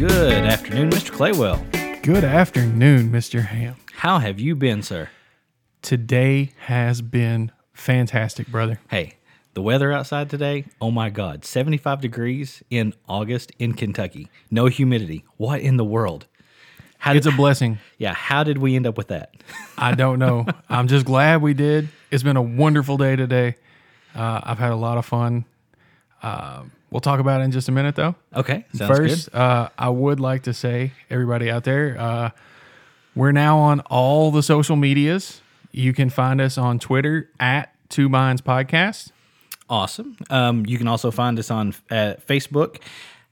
Good afternoon, Mr. Claywell. Good afternoon, Mr. Ham. How have you been, sir? Today has been fantastic, brother. Hey, the weather outside today, oh my God, 75 degrees in August in Kentucky. No humidity. What in the world? How It's a blessing. yeah, how did we end up with that? I don't know. I'm just glad we did. It's been a wonderful day today. Uh, I've had a lot of fun. Uh, we'll talk about it in just a minute, though. Okay, sounds First, uh, I would like to say, everybody out there, uh, we're now on all the social medias. You can find us on Twitter at Two Minds Podcast. Awesome. Um, you can also find us on uh, Facebook,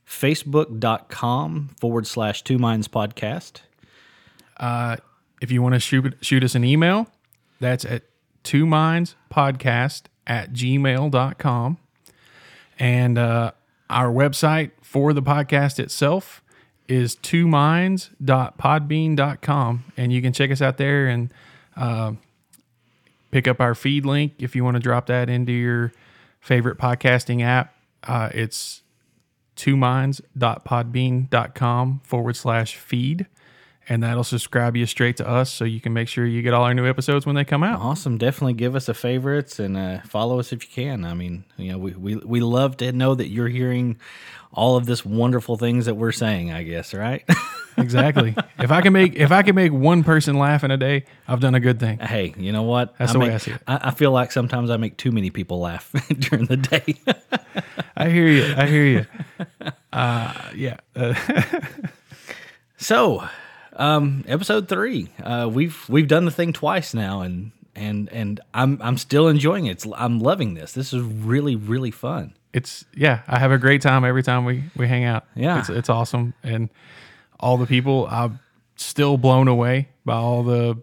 facebook.com forward slash two minds podcast. If you want to shoot, shoot us an email, that's at two minds podcast at gmail.com. And uh, our website for the podcast itself is two. And you can check us out there and uh, pick up our feed link if you want to drop that into your favorite podcasting app. Uh, it's two forward slash feed. And that'll subscribe you straight to us so you can make sure you get all our new episodes when they come out. Awesome. Definitely give us a favorites and uh, follow us if you can. I mean, you know, we, we, we love to know that you're hearing all of this wonderful things that we're saying, I guess, right? Exactly. if I can make if I can make one person laugh in a day, I've done a good thing. hey, you know what? That's I the way I see it. I, I feel like sometimes I make too many people laugh during the day. I hear you. I hear you. Uh, yeah. Uh, so, um, episode three, uh, we've we've done the thing twice now, and and and I'm I'm still enjoying it. It's, I'm loving this. This is really really fun. it's yeah. I have a great time every time we we hang out. Yeah. It's it's awesome, and all the people. I'm still blown away by all the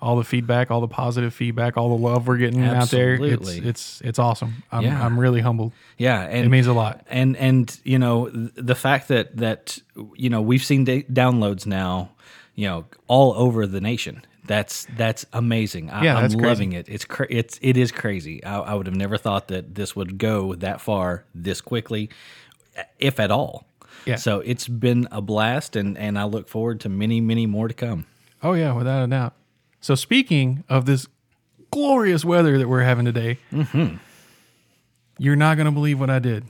all the feedback, all the positive feedback, all the love we're getting out there. It's Absolutely. it's it's awesome. I'm Yeah. I'm really humbled. Yeah, and It means a lot. and and you know the fact that that you know we've seen da- downloads now you know all over the nation that's that's amazing I, Yeah, i'm that's loving it it's cra- it's it is crazy I, I would have never thought that this would go that far this quickly if at all Yeah. so it's been a blast and and i look forward to many many more to come Oh yeah, without a doubt. So speaking of this glorious weather that we're having today, Mm-hmm. you're not gonna believe what I did.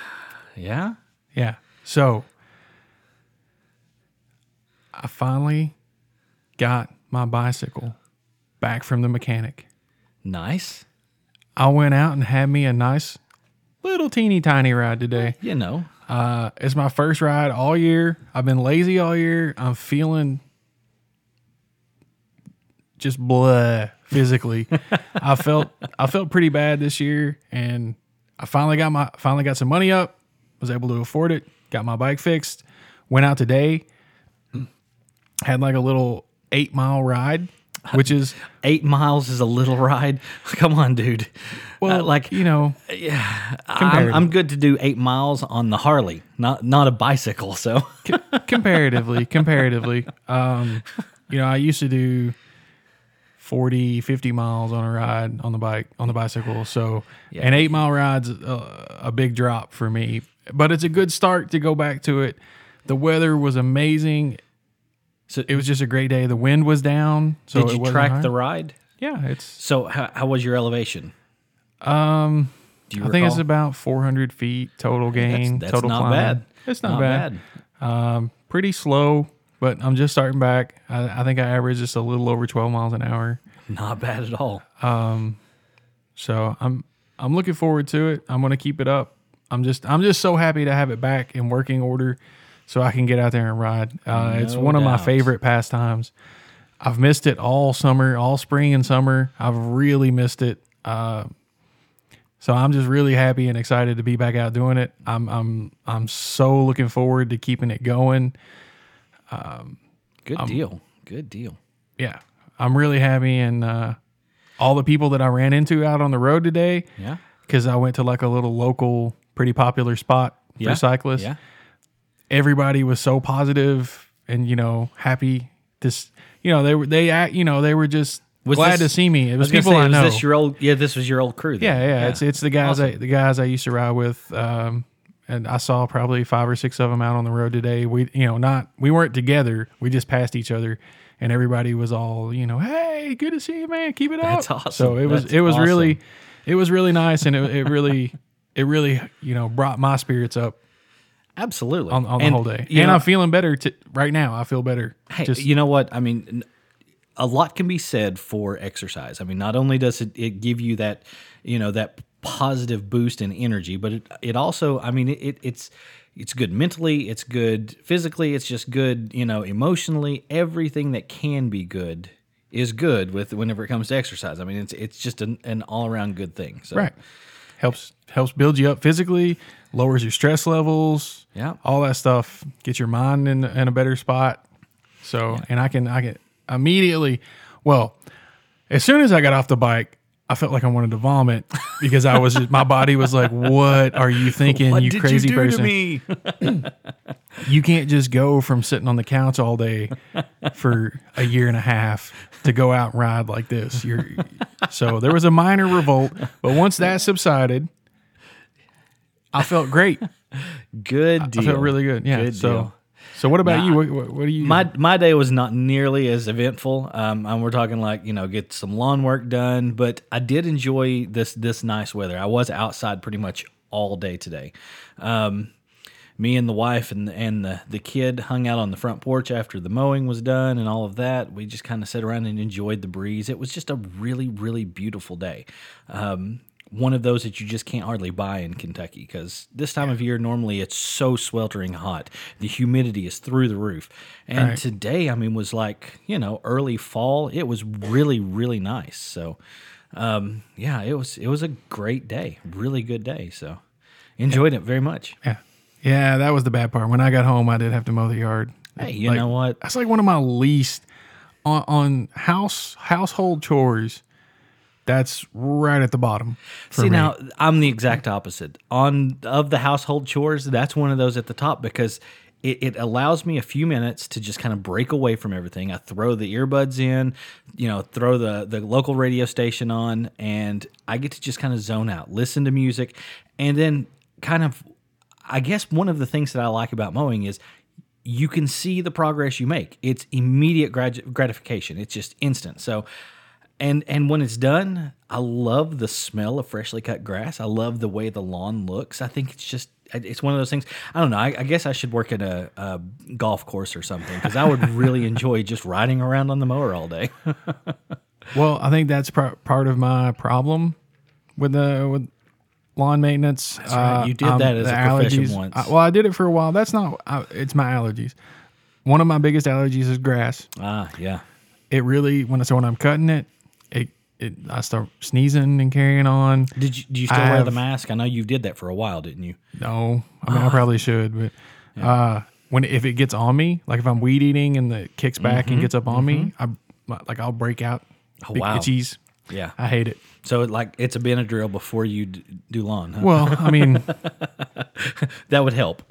yeah Yeah. So I finally got my bicycle back from the mechanic. nice I went out and had me a nice little teeny tiny ride today. you know Uh, it's my first ride all year. I've been lazy all year. I'm feeling just blah physically. I felt I felt pretty bad this year, and I finally got my finally got some money up. Was able to afford it. Got my bike fixed. Went out today. Had like a little eight mile ride, which is eight miles is a little ride? Come on dude. Well, Uh, like you know, I'm, I'm good to do eight miles on the Harley, not not a bicycle. So. Comparatively comparatively um you know i used to do 40 50 miles on a ride on the bike on the bicycle so an eight mile ride's a, a big drop for me but it's a good start to go back to it. The weather was amazing So it was just a great day the wind was down so did you track the ride? yeah it's So how, how was your elevation? um i think it's about 400 feet total gain that's total not climbing. bad. it's not, Not bad. Um, pretty slow, but I'm just starting back. I, I think I average just a little over 12 miles an hour. not bad at all. Um, So I'm I'm looking forward to it. I'm gonna keep it up. I'm just I'm just so happy to have it back in working order, so I can get out there and ride. Uh, it's No one of my doubt. favorite pastimes. I've missed it all summer, all spring and summer. I've really missed it. Uh, so I'm just really happy and excited to be back out doing it. I'm I'm I'm so looking forward to keeping it going. Good um, deal. Good deal. yeah, I'm really happy, and uh, all the people that I ran into out on the road today, Yeah. because I went to like a little local, pretty popular spot for cyclists. Yeah. Everybody was so positive and you know happy. This, you know, they were they act, you know, they were just Was glad this- to see me. It was, was people say, I know. This your old, yeah, this was your old crew. Then. yeah, yeah, It's it's the guys I, the guys I used to ride with um, and I saw probably five or six of them out on the road today. We, you know, not we weren't together. We just passed each other, and everybody was all, you know, hey, good to see you, man. Keep it up. That's awesome. So it was That's it was awesome. really it was really nice, and it, it really it really you know brought my spirits up Absolutely. on, on the And, whole day. And know, I'm feeling better t- right now. I feel better. Hey, Just you know what? I mean, a lot can be said for exercise. I mean, not only does it, it give you that, you know, that positive boost in energy, but it, it also, I mean, it, it's it's good mentally, it's good physically, it's just good, you know, emotionally. Everything that can be good is good with whenever it comes to exercise. I mean, it's it's just an, an all around good thing. So right helps helps build you up physically, lowers your stress levels. Yeah. all that stuff. Get your mind in in a better spot. So, and I can I can immediately. Well, as soon as I got off the bike. I felt like I wanted to vomit because I was just, my body was like, "What are you thinking, What you did crazy you do person? to me? you can't just go from sitting on the couch all day for a year and a half to go out and ride like this. You're so there was a minor revolt, but once that subsided, I felt great. Good deal. I felt really good. Yeah. Good so deal. So what about Nah, you? What, what, what do you? my my day was not nearly as eventful. Um, and we're talking like you know get some lawn work done, but I did enjoy this this nice weather. I was outside pretty much all day today. Um, me and the wife and and the the kid hung out on the front porch after the mowing was done and all of that. We just kind of sat around and enjoyed the breeze. It was just a really really beautiful day. Um, one of those that you just can't hardly buy in Kentucky because this time of year normally it's so sweltering hot. The humidity is through the roof. And Right. today, I mean, was like, you know, early fall. It was really, really nice. So, um, yeah, it was it was a great day, really good day. So, enjoyed it very much. yeah. Yeah, that was the bad part. When I got home, I did have to mow the yard. Hey, you Like, know what? That's like one of my least on, on house household chores. That's right at the bottom. See me. now, I'm the exact opposite. On of the household chores, that's one of those at the top because it, it allows me a few minutes to just kind of break away from everything. I throw the earbuds in, you know, throw the the local radio station on, and I get to just kind of zone out, listen to music, and then kind of. I guess one of the things that I like about mowing is you can see the progress you make. It's immediate grat- gratification. It's just instant. So, and and when it's done, I love the smell of freshly cut grass. I love the way the lawn looks. I think it's just it's one of those things. I don't know. I, I guess I should work at a, a golf course or something because I would really enjoy just riding around on the mower all day. Well, I think that's par- part of my problem with the with lawn maintenance. Right. You did that as a profession once. I, well, I did it for a while. That's not. I, it's my allergies. One of my biggest allergies is grass. ah, yeah. It really when I so when I'm cutting it, it I start sneezing and carrying on. Did you do you still I wear the mask? I know you did that for a while, didn't you? No, I mean I probably should, but uh, when if it gets on me, like if I'm weed eating and it kicks back and gets up on me, I like I'll break out. Mm-hmm. Oh, big wow. itchies. Yeah. I hate it. So it, like it's a Benadryl before you d- do lawn. Huh? Well, I mean, that would help.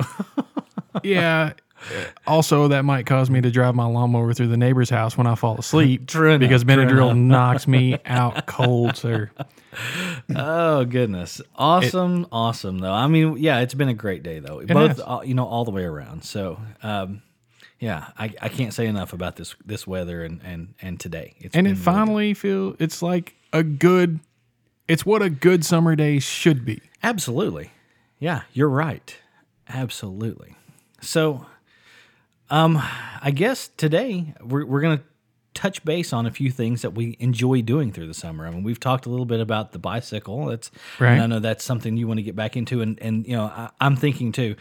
yeah. Also, that might cause me to drive my lawnmower through the neighbor's house when I fall asleep. True because Benadryl enough. knocks me out cold, sir. Oh goodness, awesome, awesome though. I mean, yeah, it's been a great day though. Both, uh, you know, all the way around. So, um, yeah, I, I can't say enough about this this weather and and and today. It's And it really finally feel it's like a good. It's what a good summer day should be. absolutely, yeah, you're right, absolutely. So, um, I guess today we're we're gonna touch base on a few things that we enjoy doing through the summer. I mean, we've talked a little bit about the bicycle. That's Right. and I know that's something you want to get back into, and and you know, I, I'm thinking too.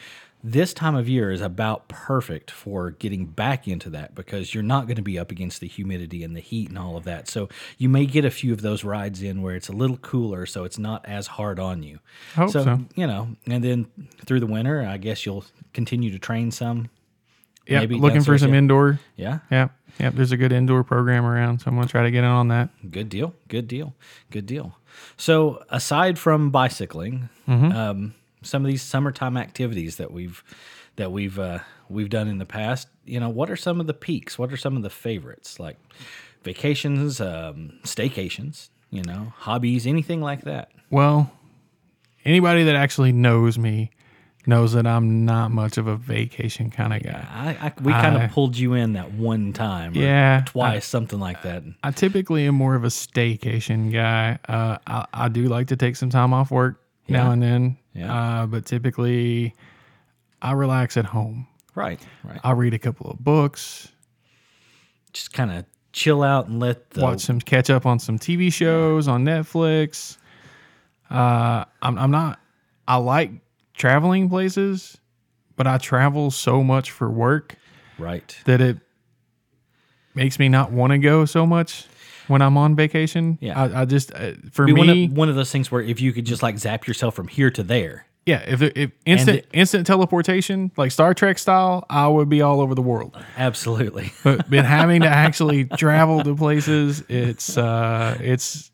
This time of year is about perfect for getting back into that because you're not going to be up against the humidity and the heat and all of that. So you may get a few of those rides in where it's a little cooler, so it's not as hard on you. Hope so. you know, and then through the winter, I guess you'll continue to train some. Yeah, looking for some indoor. Yeah, Yeah, yeah. There's a good indoor program around, so I'm gonna try to get in on that. Good deal. Good deal. Good deal. So, aside from bicycling, um, some of these summertime activities that we've that we've uh, we've done in the past, you know, what are some of the peaks? What are some of the favorites? Like vacations, um, staycations, you know, hobbies, anything like that. Well, anybody that actually knows me knows that I'm not much of a vacation kind of guy. I, I we kind of pulled you in that one time, or Yeah, twice, something like that. I typically am more of a staycation guy. Uh, I, I do like to take some time off work now and then, Yeah. uh, but typically I relax at home. Right, right. I read a couple of books, Just kind of chill out and let the watch some, catch up on some TV shows on Netflix. Uh, I'm, I'm not. I like traveling places, but I travel so much for work right. that it makes me not want to go so much when I'm on vacation. Yeah. I, I just uh, for Be me, one of, one of those things where if you could just like zap yourself from here to there. yeah. If if instant it- instant teleportation like Star Trek style, I would be all over the world. Absolutely. But been having to actually travel to places, it's uh, it's.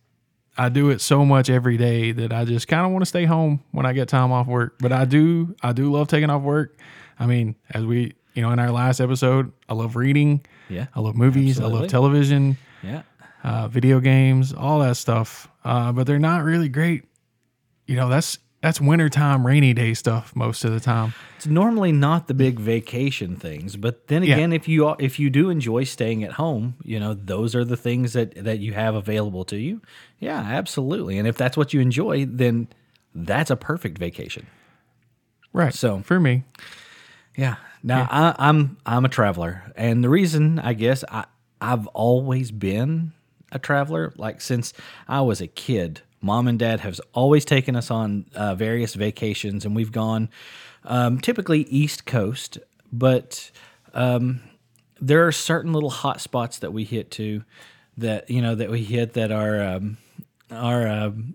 I do it so much every day that I just kind of want to stay home when I get time off work. But I do, I do love taking off work. I mean, as we, you know, in our last episode, I love reading. Yeah. I love movies. I love television. Yeah. uh, video games, all that stuff. Uh, but they're not really great. You know, that's that's wintertime, rainy day stuff most of the time. It's normally not the big vacation things, but then Yeah. again, if you if you do enjoy staying at home, you know those are the things that that you have available to you. Yeah, absolutely. And if that's what you enjoy, then that's a perfect vacation. Right. So- for me, Yeah. Now I, I'm I'm a traveler, and the reason I guess I I've always been a traveler. Like since I was a kid, mom and dad have always taken us on uh, various vacations, and we've gone um, typically East Coast, but um, there are certain little hot spots that we hit to that you know that we hit that are um, are um,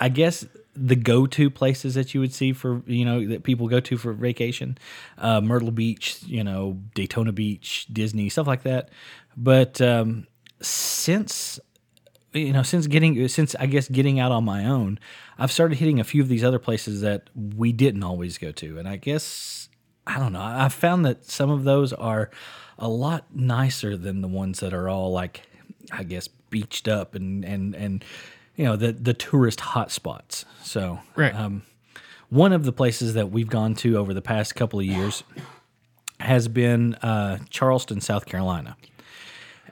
I guess the go-to places that you would see for you know that people go to for vacation, uh, Myrtle Beach, you know Daytona Beach, Disney, stuff like that. But um, since you know since getting since I guess getting out on my own, I've started hitting a few of these other places that we didn't always go to, and I guess I don't know. I found that some of those are a lot nicer than the ones that are all like I guess beached up and and and you know the the tourist hotspots. So Right. um, one of the places that we've gone to over the past couple of years has been uh, Charleston, South Carolina,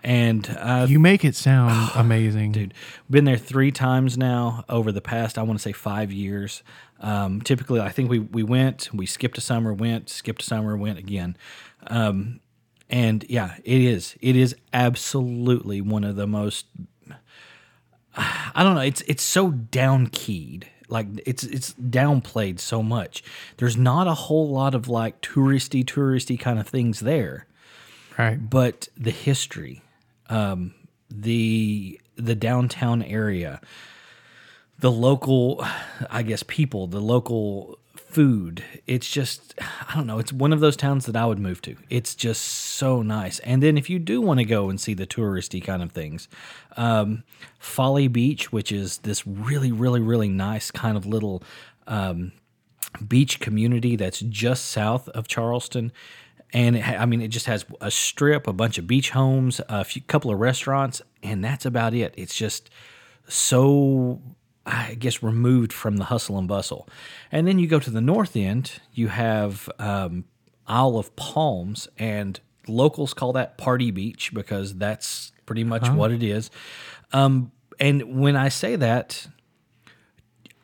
and I've you make it sound amazing, dude. Been there three times now over the past, I want to say five years. Um, typically, I think we we went, we skipped a summer, went, skipped a summer, went again. Um, and yeah, it is. It is absolutely one of the most. I don't know. It's it's so down keyed. Like it's it's downplayed so much. There's not a whole lot of like touristy touristy kind of things there Right. but the history, um, the the downtown area, the local, I guess people, the local food. It's just I don't know. It's one of those towns that I would move to. It's just so nice. And then if you do want to go and see the touristy kind of things, um, Folly Beach, which is this really really really nice kind of little. Um, beach community that's just south of Charleston. And it, ha- I mean, it just has a strip, a bunch of beach homes, a few, couple of restaurants, and that's about it. It's just so, I guess, removed from the hustle and bustle. And then you go to the north end, you have um, Isle of Palms, and locals call that Party Beach because that's pretty much what it is. Um, and when I say that,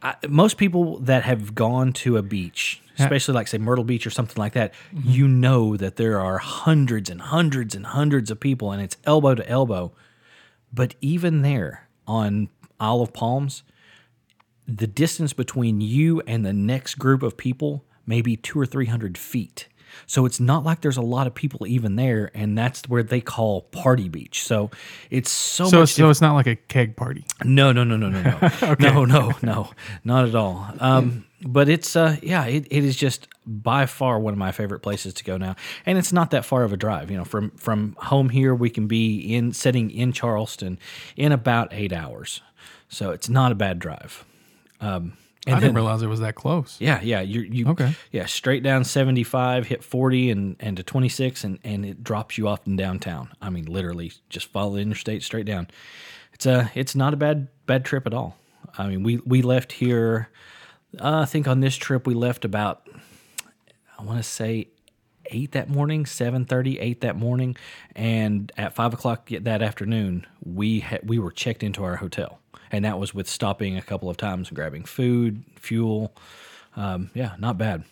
I, most people that have gone to a beach, especially like say Myrtle Beach or something like that, you know that there are hundreds and hundreds and hundreds of people, and it's elbow to elbow. But even there on Isle of Palms, the distance between you and the next group of people may be two or three hundred feet. So it's not like there's a lot of people even there, and that's where they call party beach. So it's so, so much. It's, it's not like a keg party. No, no, no, no, no, no, okay. no, no, no, not at all. Um, but it's uh, yeah, it, it is just by far one of my favorite places to go now, and it's not that far of a drive. You know, from from home here, we can be in sitting in Charleston in about eight hours, so it's not a bad drive. Um, and I then, didn't realize it was that close. yeah, yeah, you you Okay. yeah, straight down seventy five, hit forty, and and to twenty six, and and it drops you off in downtown. I mean, literally, just follow the interstate straight down. It's a it's not a bad bad trip at all. I mean, we we left here. Uh, I think on this trip we left about I want to say eight that morning, 7.30, 8 that morning, and at five o'clock that afternoon, we ha- we were checked into our hotel, and that was with stopping a couple of times and grabbing food, fuel. Um, yeah, not bad.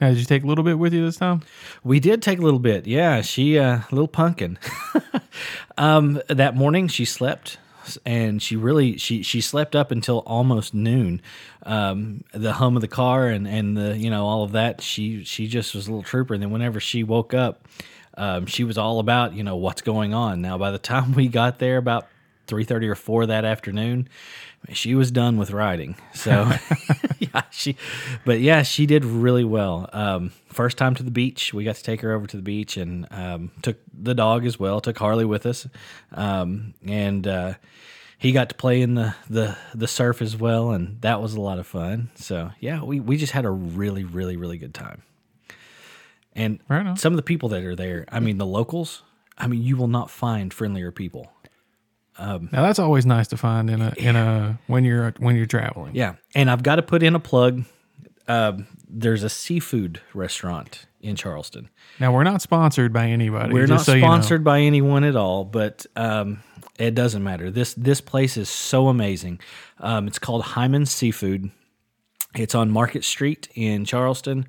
Now, did you take a little bit with you this time? We did take a little bit. Yeah, she uh, a little pumpkin. um, that morning she slept and she really she she slept up until almost noon. Um, the hum of the car and and the you know all of that. She she just was a little trooper. And then whenever she woke up, um, she was all about you know what's going on. Now by the time we got there, about three thirty or four that afternoon, she was done with riding. So yeah, she, but yeah, she did really well. Um, first time to the beach, we got to take her over to the beach and um, took the dog as well. Took Harley with us, um, and uh, he got to play in the, the the surf as well, and that was a lot of fun. So yeah, we we just had a really really really good time. And Right some of the people that are there, I mean, the locals. I mean, you will not find friendlier people. Now that's always nice to find in a in a when you're when you're traveling. Yeah, and I've got to put in a plug. Um, there's a seafood restaurant in Charleston. Now we're not sponsored by anybody. We're not so you know. sponsored by anyone at all, but um, it doesn't matter. This this place is so amazing. Um, it's called Hyman Seafood. It's on Market Street in Charleston.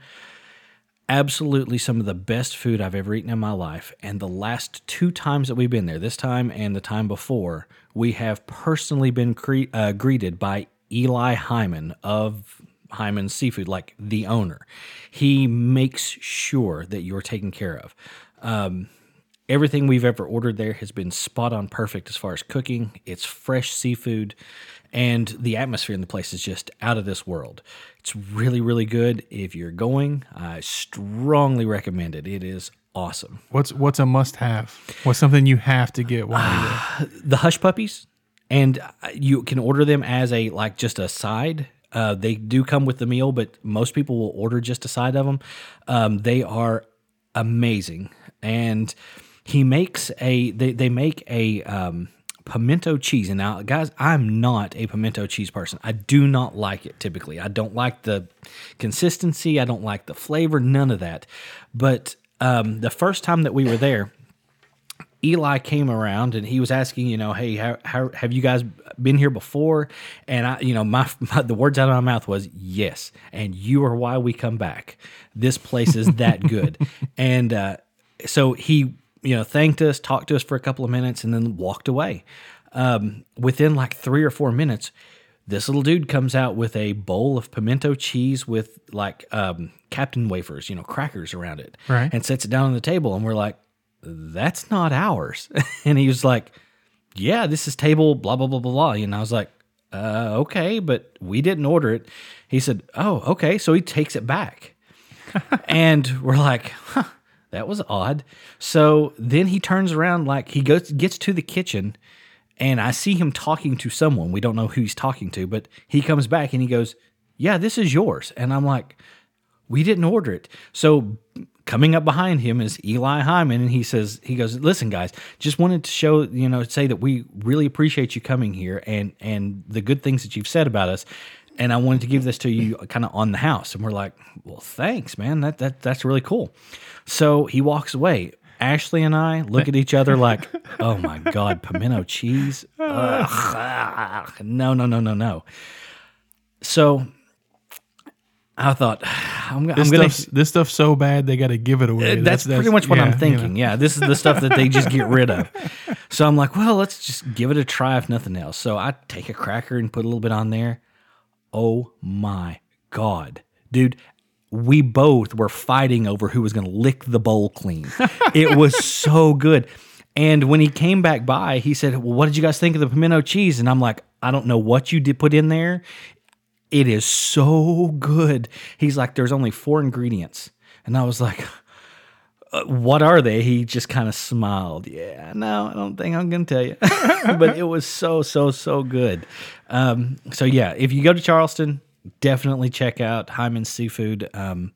Absolutely some of the best food I've ever eaten in my life. And the last two times that we've been there, this time and the time before, we have personally been cre- uh, greeted by Eli Hyman of Hyman Seafood, like the owner. He makes sure that you're taken care of. Um, everything we've ever ordered there has been spot on perfect as far as cooking. It's fresh seafood, and the atmosphere in the place is just out of this world. It's really, really good. If you're going, I strongly recommend it. It is awesome. What's what's a must have? What's something you have to get while you're there? The hush puppies, and uh, you can order them as a like just a side. Uh, they do come with the meal, but most people will order just a side of them. Um, they are amazing, and he makes a they they make a um, pimento cheese. And now, guys, I'm not a pimento cheese person. I do not like it typically. I don't like the consistency. I don't like the flavor. None of that. But um, the first time that we were there. Eli came around and he was asking, you know, hey, how, how have you guys been here before? And I, you know, my, my the words out of my mouth was yes, and you are why we come back. This place is that good, and uh, so he, you know, thanked us, talked to us for a couple of minutes, and then walked away. Um, within like three or four minutes, this little dude comes out with a bowl of pimento cheese with like um, Captain wafers, you know, crackers around it, Right. and sets it down on the table, and we're like that's not ours. and he was like, yeah, this is table blah, blah, blah, blah, blah. And I was like, uh, okay, but we didn't order it. He said, oh, okay. So he takes it back. and we're like, huh, that was odd. So then he turns around, like he goes, gets to the kitchen and I see him talking to someone. We don't know who he's talking to, but he comes back and he goes, yeah, this is yours. And I'm like, we didn't order it. So coming up behind him is Eli Hyman, and he says, he goes, listen, guys, just wanted to show, you know, say that we really appreciate you coming here and and the good things that you've said about us. And I wanted to give this to you kind of on the house. And we're like, well, thanks, man. That that that's really cool. So he walks away. Ashley and I look at each other like, oh my God, pimento cheese? Ugh. no, no, no, no, no. So I thought, I'm, I'm This stuff's, this stuff's so bad they got to give it away. Uh, that's, pretty much what yeah, I'm you know. thinking. Yeah, this is the stuff that they just get rid of. So I'm like, well, let's just give it a try if nothing else. So I take a cracker and put a little bit on there. Oh my god, dude. We both were fighting over who was going to lick the bowl clean. it was so good. And when he came back by, he said, Well, what did you guys think of the pimento cheese? And I'm like, I don't know what you did put in there. It is so good. He's like, There's only four ingredients. And I was like, "Uh, What are they? He just kind of smiled. Yeah, no, I don't think I'm going to tell you. but it was so, so, so good. Um, so, yeah, if you go to Charleston, definitely check out Hyman's Seafood. Um,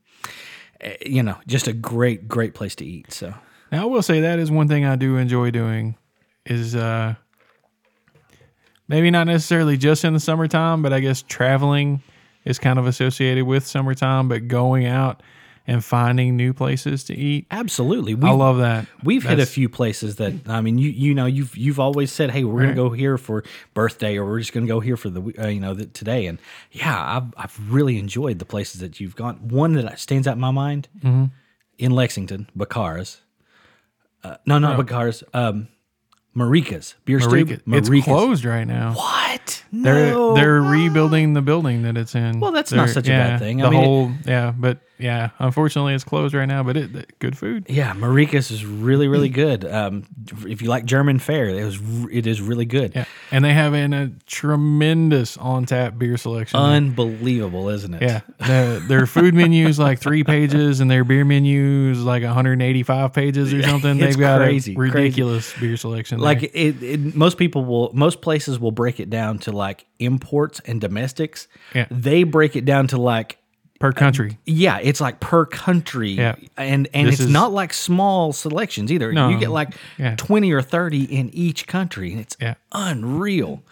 eh, you know, just a great, great place to eat. So, Now I will say that is one thing I do enjoy doing is uh maybe not necessarily just in the summertime, but I guess traveling is kind of associated with summertime, but going out and finding new places to eat. Absolutely. I love that. We've hit a few places that I mean, you you know, you've you've always said, "Hey, we're Right. gonna go here for birthday, or we're just gonna go here for the uh, you know the, today." And yeah, I've I've really enjoyed the places that you've gone. One that stands out in my mind Mm-hmm. in Lexington, Bacars. Uh, no, not Bacars. Um, Marikka's beer Marika, stew. it's closed right now. What? They're No. they're rebuilding the building that it's in. Well, that's not They're- such a bad thing. I The mean, whole yeah, but yeah, unfortunately it's closed right now. But it, it- good food. Yeah, Marikka's is really really good. Um, if you like German fare, it was it is really good. Yeah, and they have an, a tremendous on tap beer selection. Unbelievable, isn't it? yeah, their, their food menu is like three pages, and their beer menu is like 185 pages or something. They've got crazy, a ridiculous beer selection. like it, it most people will most places will break it down to like imports and domestics Yeah. they break it down to like per country. yeah it's like per country Yeah. and and This it's is- not like small selections either No. you get like Yeah. 20 or 30 in each country and it's Yeah. unreal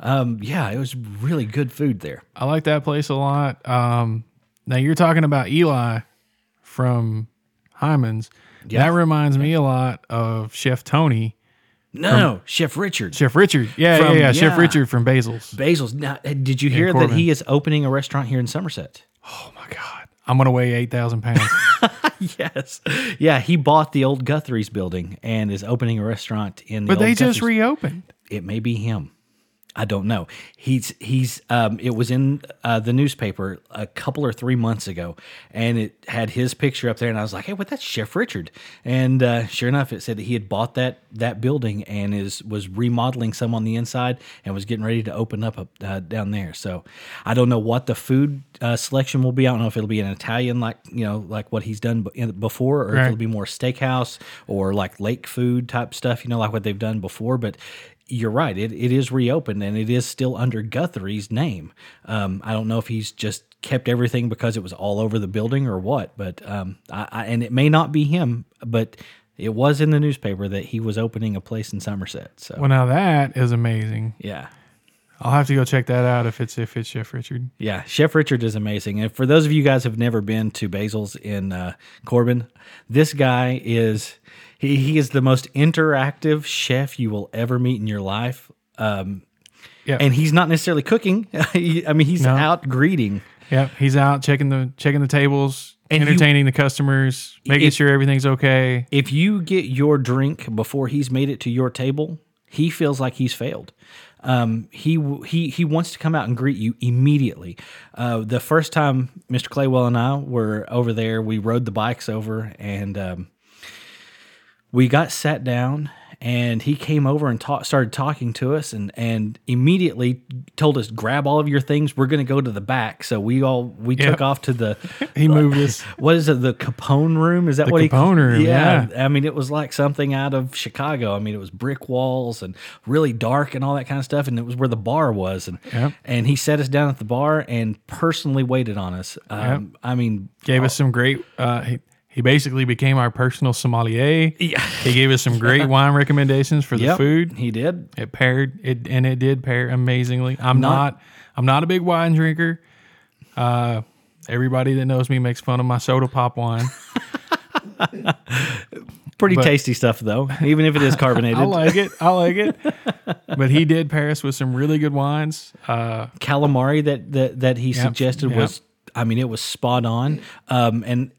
um yeah it was really good food there I like that place a lot. Um, now you're talking about Eli from Hyman's. Yeah. That reminds me a lot of Chef Tony, no no chef richard Chef Richard. Yeah, From- yeah, yeah, Chef yeah. Richard from Basil's. basil's now did you hear that Corbin. he is opening a restaurant here in somerset Oh my God, I'm gonna weigh eight thousand pounds. yes yeah he bought the old guthrie's building and is opening a restaurant in the but they just Guthrie's. reopened. it may be him. I don't know. He's he's um it was in uh, the newspaper a couple or three months ago and it had his picture up there and I was like, "Hey, what that's Chef Richard." And uh, sure enough it said that he had bought that that building and is was remodeling some on the inside and was getting ready to open up uh, down there. So, I don't know what the food uh, selection will be. I don't know if it'll be an Italian like, you know, like what he's done before or if it'll be more steakhouse or like lake food type stuff, you know, like what they've done before. But you're right, it, it is reopened and it is still under Guthrie's name. Um, I don't know if he's just kept everything because it was all over the building or what, but um, I, I, and it may not be him, but it was in the newspaper that he was opening a place in Somerset. So Well, now that is amazing. yeah. I'll have to go check that out if it's if it's Chef Richard. Yeah, Chef Richard is amazing. And for those of you guys who've never been to Basil's in uh, Corbin, this guy is he, he is the most interactive chef you will ever meet in your life. Um, Yeah, and he's not necessarily cooking. He- I mean, he's No. out greeting. yeah, he's out checking the checking the tables, And entertaining the customers, making If- sure everything's okay. If you get your drink before he's made it to your table, he feels like he's failed. Um, he he he wants to come out and greet you immediately. Uh, the first time Mr. Claywell and I were over there, we rode the bikes over and um, we got sat down. And he came over and ta- started talking to us, and and immediately told us, "Grab all of your things. We're going to go to the back." So we all we Yep. took off to the He moved us. what is it? The Capone room? Is that The what he Capone room, yeah. I mean, it was like something out of Chicago. I mean, it was brick walls and really dark and all that kind of stuff. And it was where the bar was. And Yep. and he set us down at the bar and personally waited on us. Um, I mean, Gave us some great. Uh, he, he basically became our personal sommelier. yeah, He gave us some great wine recommendations for the Yep, food. he did. It paired it, and it did pair amazingly. I'm Not- not, I'm not a big wine drinker. Uh, everybody that knows me makes fun of my soda pop wine. Pretty But- tasty stuff though, even if it is carbonated. I like it. I like it. But he did pair us with some really good wines. Uh, calamari that that that he suggested yep. was I mean it was spot on. Um, and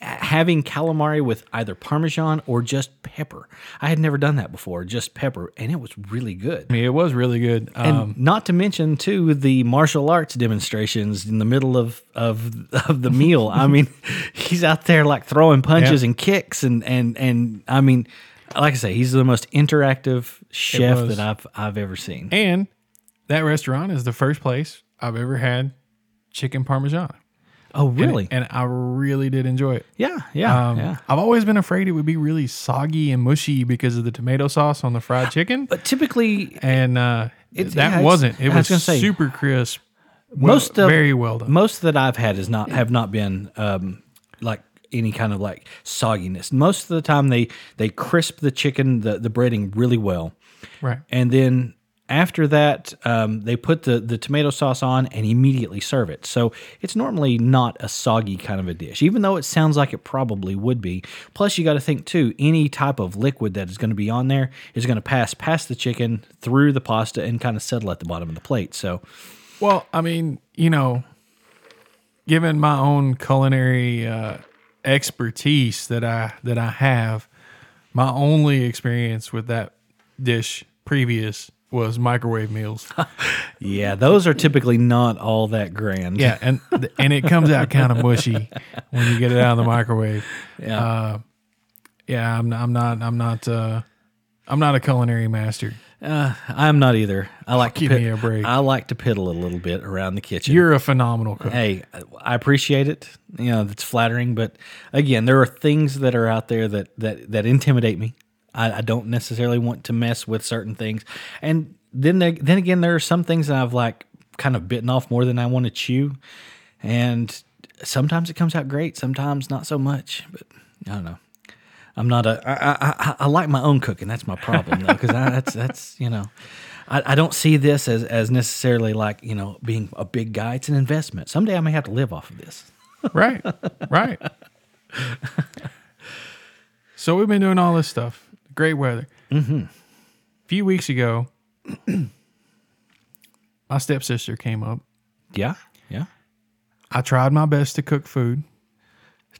having calamari with either parmesan or just pepper. I had never done that before, just pepper, and it was really good. I mean, it was really good. And Um, not to mention too the martial arts demonstrations in the middle of of of the meal. I mean, he's out there like throwing punches Yeah. and kicks and and and I mean, like I say, he's the most interactive chef that I've I've ever seen. and that restaurant is the first place I've ever had chicken parmesan. Oh, really? And, I really did enjoy it. yeah, yeah, Um, yeah. I've always been afraid it would be really soggy and mushy because of the tomato sauce on the fried chicken. But typically, And uh, It's- that yeah, wasn't. It was was, say, super crisp. Well, most of very well done. Most that I've had is not have not been um, like any kind of like sogginess. Most of the time, they they crisp the chicken, the the breading really well, Right. and then After that, um, they put the, the tomato sauce on and immediately serve it. So it's normally not a soggy kind of a dish, even though it sounds like it probably would be. Plus, you got to think too, any type of liquid that is going to be on there is going to pass past the chicken through the pasta and kind of settle at the bottom of the plate. So, Well, I mean, you know, given my own culinary uh, expertise that I that I have, my only experience with that dish previous was microwave meals. yeah, those are typically not all that grand. yeah, and and it comes out kind of mushy when you get it out of the microwave. Yeah. Uh, yeah, I'm I'm not I'm not uh, I'm not a culinary master. Uh, I'm not either. I like to give pit- me a break. I like to piddle a little bit around the kitchen. You're a phenomenal cook. hey, I appreciate it. You know, it's flattering, but again, there are things that are out there that that that intimidate me. I, I don't necessarily want to mess with certain things, and then there- then again, there are some things that I've like kind of bitten off more than I want to chew, and sometimes it comes out great, sometimes not so much. But I don't know. I'm not a. I, I, I, I like my own cooking. That's my problem though, because that's that's you know, I, I don't see this as as necessarily like you know being a big guy. It's an investment. Someday I may have to live off of this. Right, right. so we've been doing all this stuff. Great weather. Mm-hmm. A few weeks ago, my stepsister came up. Yeah, yeah. I tried my best to cook food.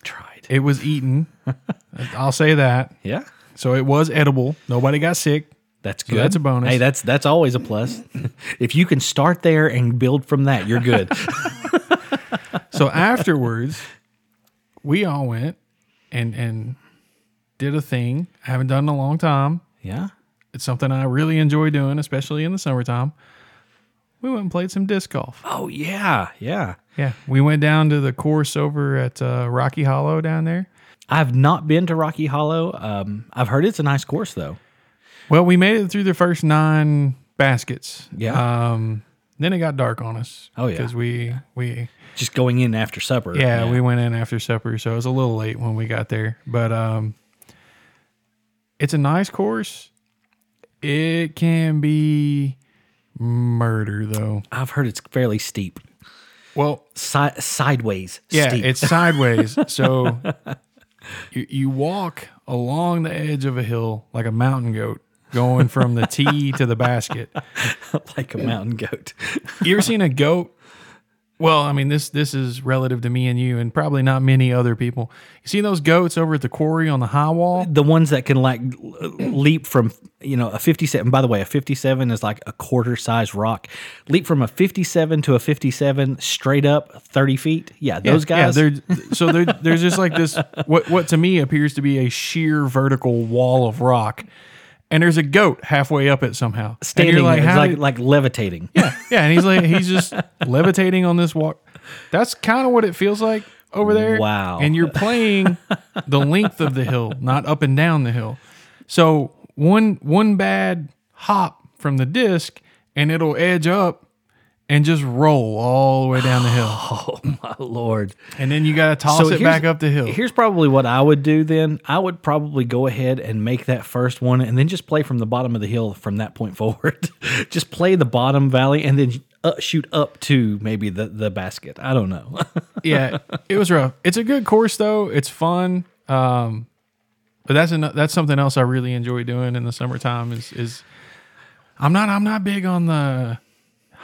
Tried. It was eaten. I'll say that. Yeah, So it was edible. Nobody got sick. that's good. that's a bonus. Hey, that's that's always a plus. if you can start there and build from that, you're good. So afterwards, we all went and and did a thing I haven't done in a long time. yeah. It's something I really enjoy doing, especially in the summertime. We went and played some disc golf. Oh yeah, yeah. Yeah, we went down to the course over at uh, Rocky Hollow down there. I've not been to Rocky Hollow. Um, I've heard it's a nice course though. Well, we made it through the first nine baskets. Yeah. Um, then it got dark on us. Oh, yeah. because we we Just going in after supper. yeah, we went in after supper, so it was a little late when we got there. But um, it's a nice course. It can be murder though. I've heard it's fairly steep. Well, Si- sideways. Yeah, steep. it's sideways. so you, you walk along the edge of a hill like a mountain goat going from the tee to the basket. like a mountain goat. You ever seen a goat? Well, I mean this this is relative to me and you and probably not many other people. You see those goats over at the quarry on the high wall? the ones that can like leap from you know a 57 by the way a 57 is like a quarter size rock leap from a 57 to a 57 straight up 30 feet yeah those guys Yeah, they're, so they're, there's just like this what what to me appears to be a sheer vertical wall of rock. And there's a goat halfway up it somehow. Standing you're like, like did- like levitating Yeah, yeah, and he's like he's just levitating on this walk. That's kind of what it feels like over there. Wow. And you're playing the length of the hill, not up and down the hill. So one one bad hop from the disc and it'll edge up and just roll all the way down the hill. oh my lord And then you got to toss So it back up the hill. here's probably what i would do then i would probably go ahead and make that first one and then just play from the bottom of the hill from that point forward just play the bottom valley and then uh, shoot up to maybe the, the basket i don't know yeah, it was rough. It's a good course though. It's fun. Um, but that's an, that's something else I really enjoy doing in the summertime. Is is I'm not I'm not big on the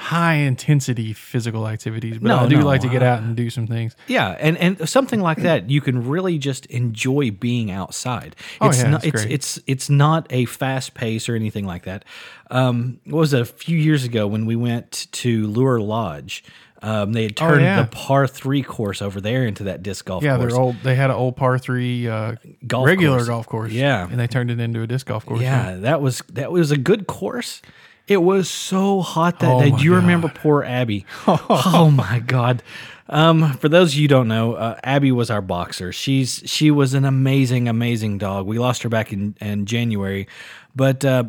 high intensity physical activities, but No, I do no, like to get out and do some things. Yeah, and and something like that, you can really just enjoy being outside. Oh, It's yeah, not it's it's great. it's it's not a fast pace or anything like that. Um, what was it a few years ago when we went to Lure Lodge? Um, they had turned Oh, yeah. the par three course over there into that disc golf Yeah, course. they're old. They had an old par three uh, Golf regular course. golf course. Yeah. and they turned it into a disc golf course. Yeah, that was that was a good course. It was so hot that Oh day. Do you God. remember poor Abby? oh my God. Um, for those of you who don't know, uh, Abby was our boxer. She's she was an amazing, amazing dog. We lost her back in, in January, but uh,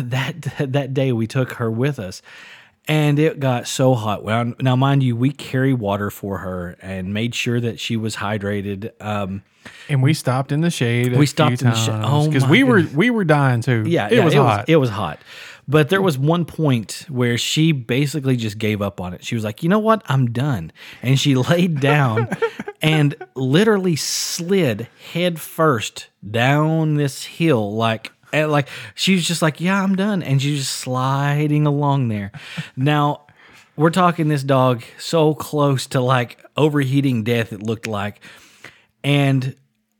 that that day we took her with us, and it got so hot. Well, now mind you, we carry water for her and made sure that she was hydrated. Um, and we stopped in the shade. We stopped in the shade. Oh, because we were we were dying too. Yeah, it yeah, was it hot. Was, it was hot. But there was one point where she basically just gave up on it. She was like, "You know what? I'm done." And she laid down and literally slid head first down this hill like and like she was just like, "Yeah, I'm done." And she's just sliding along there. Now, we're talking this dog so close to like overheating death it looked like. And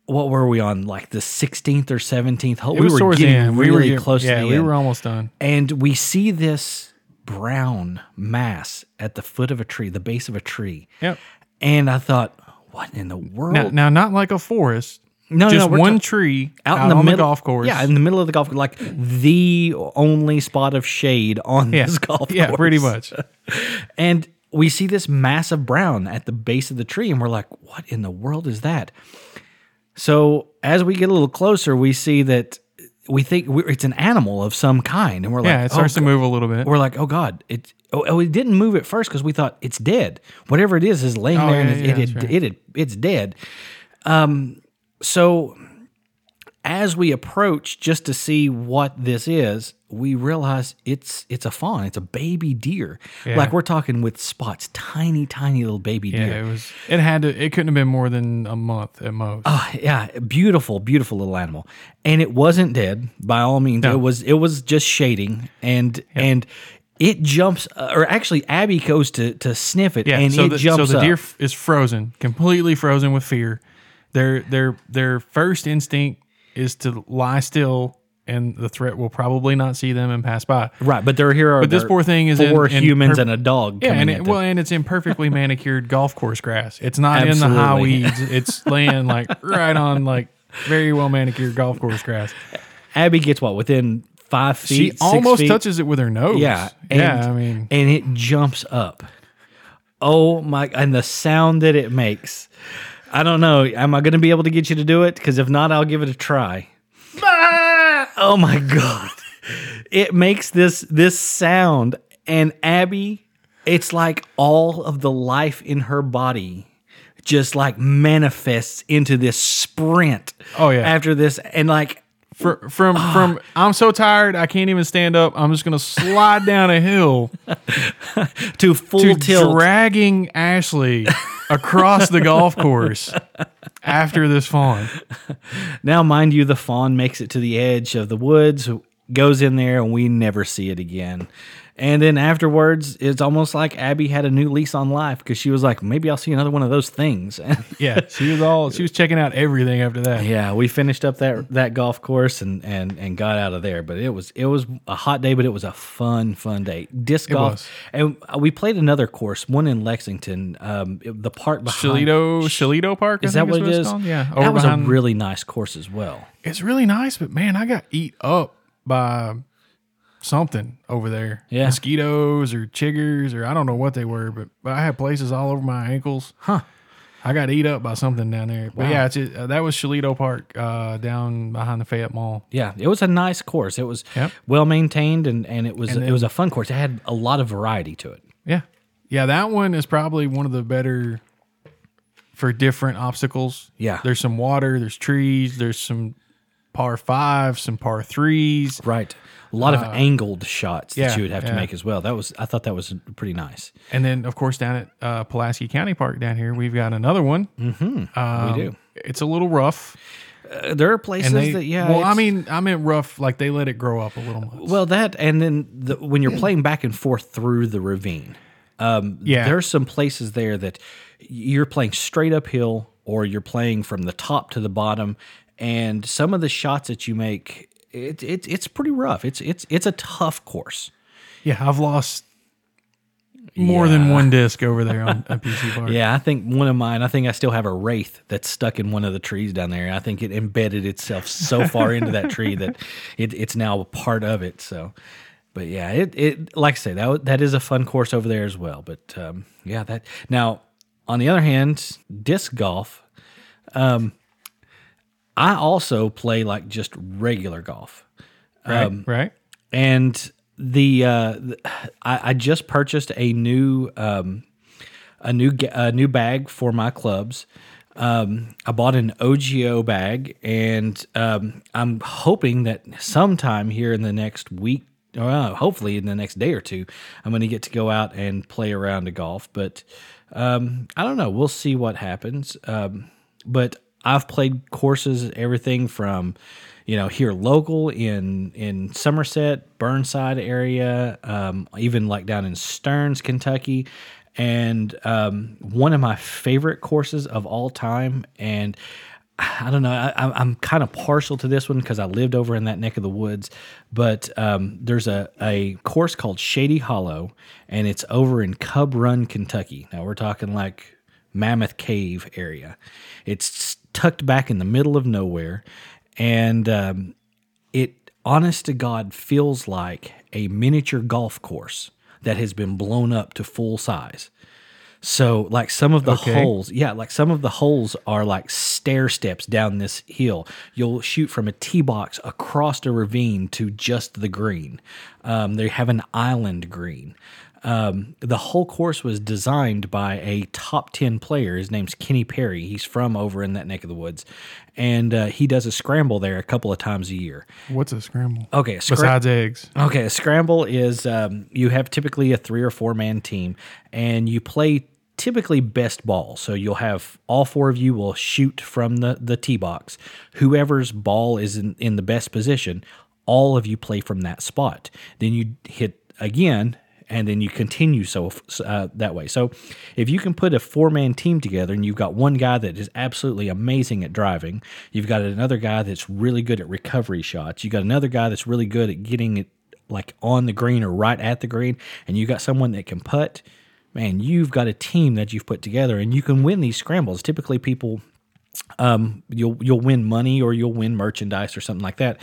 what were we on like the 16th or 17th hole? We were getting really we were getting- close Yeah, to the we end were almost done. and we see this brown mass at the foot of a tree, the base of a tree. Yep. And I thought, what in the world? Now, now not like a forest. No, no, just no, one ta- tree out, out, in the on middle the golf course. Yeah, in the middle of the golf course, like the only spot of shade on yeah, this golf yeah, course. pretty much. And we see this massive brown at the base of the tree, and we're like, what in the world is that? So as we get a little closer, we see that we think it's an animal of some kind, and we're Yeah, like, it starts oh, to move a little bit. we're like, oh god, it. Oh, oh, it didn't move at first because we thought it's dead. Whatever it is is laying Oh, there, and yeah, it, yeah, it, it, right. it, it, it's dead. Um, so as we approach just to see what this is, we realize it's it's a fawn. It's a baby deer. Yeah. Like we're talking with spots, tiny, tiny little baby yeah, deer. Yeah, it was. It had to. It couldn't have been more than a month at most. Oh, yeah, beautiful, beautiful little animal. And it wasn't dead by all means. No. It was it was just shading and and it jumps uh, or actually Abby goes to to sniff it yeah, and so it the, jumps so the deer f- is frozen, completely frozen with fear. Their their their first instinct is to lie still, and the threat will probably not see them and pass by. right, but there are here are But this poor thing is in- four in humans per- and a dog. Yeah, and it, well, and it's in perfectly manicured golf course grass. It's not in the high weeds. It's laying like right on like very well manicured golf course grass. Abby gets what within five feet. She almost feet? touches it with her nose. Yeah, yeah. I mean, and it jumps up. Oh my! And the sound that it makes. I don't know. Am I going to be able to get you to do it? Because if not, I'll give it a try. Oh my god! It makes this this sound, and Abby, it's like all of the life in her body just like manifests into this sprint. Oh, yeah. After this, and like for, from Ah. from I'm so tired I can't even stand up. I'm just gonna slide down a hill to full to tilt. dragging Ashley across the golf course after this fawn. Now, mind you, the fawn makes it to the edge of the woods, goes in there, and we never see it again. And then afterwards, it's almost like Abby had a new lease on life because she was like, maybe I'll see another one of those things. Yeah, she was all she was checking out everything after that. yeah, we finished up that that golf course and and and got out of there. But it was it was a hot day, but it was a fun fun day. Disc golf, and we played another course, one in Lexington, um, the park behind. Shillito Shillito Park. Is that what it it's called? Yeah, that was behind- a really nice course as well. It's really nice, but man, I got eat up by something over there. Yeah. Mosquitoes or chiggers or I don't know what they were, but, but I had places all over my ankles. Huh. I got eat up by something down there. But Wow. yeah, it's, uh, that was Shillito Park uh, down behind the Fayette Mall. Yeah, it was a nice course. It was Yep. well maintained and, and it was And it was a fun course. It had a lot of variety to it. Yeah. Yeah, that one is probably one of the better for different obstacles. Yeah. There's some water, there's trees, there's some par fives, some par threes. Right. A lot of angled shots that Uh, yeah, you would have to make as well. That was I thought that was pretty nice. And then, of course, down at uh, Pulaski County Park down here, we've got another one. Mm-hmm. we do. It's a little rough. Uh, there are places they, that yeah. well, I mean, I meant rough, like they let it grow up a little much. well that and then the, when you're playing back and forth through the ravine. Um, Yeah. there's some places there that you're playing straight uphill or you're playing from the top to the bottom, and some of the shots that you make, it, it it's pretty rough. It's it's it's a tough course. Yeah, I've lost more than one disc over there on a PC Park. Yeah, I think one of mine. I think I still have a wraith that's stuck in one of the trees down there. I think it embedded itself so far into that tree that it, it's now a part of it. So, but yeah, it it like I say that that is a fun course over there as well. But um, yeah, that now on the other hand, disc golf. Um, I also play like just regular golf Right. right. and the uh, th- I, I just purchased a new um, a new a new bag for my clubs. Um, I bought an OGIO bag, and um, I'm hoping that sometime here in the next week or uh, hopefully in the next day or two, I'm going to get to go out and play around the golf. But um, I don't know. We'll see what happens. Um, but I've played courses, everything from you know here local in in Somerset, Burnside area, um, even like down in Stearns, Kentucky. And um, one of my favorite courses of all time, and I don't know. I, am kind of partial to this one because I lived over in that neck of the woods. But um, there's a, a course called Shady Hollow, and it's over in Cub Run, Kentucky. Now we're talking like Mammoth Cave area. It's tucked back in the middle of nowhere, and um, it, honest to God, feels like a miniature golf course that has been blown up to full size. So like some of the okay. holes, yeah, like some of the holes are like stair steps down this hill. You'll shoot from a tee box across a ravine to just the green. Um, they have an island green. Um, the whole course was designed by a top 10 player. His name's Kenny Perry. He's from over in that neck of the woods. And uh, he does a scramble there a couple of times a year. What's a scramble? Okay. A scra- Besides eggs. Okay. A scramble is um, you have typically a three or four man team and you play typically best ball. So you'll have all four of you will shoot from the, the tee box. Whoever's ball is in, in the best position, all of you play from that spot. Then you hit again and then you continue so uh, that way. So if you can put a four man team together and you've got one guy that is absolutely amazing at driving, you've got another guy that's really good at recovery shots, you got another guy that's really good at getting it like on the green or right at the green, and you got someone that can putt. Man, you've got a team that you've put together, and you can win these scrambles. Typically, people um, you'll you'll win money or you'll win merchandise or something like that.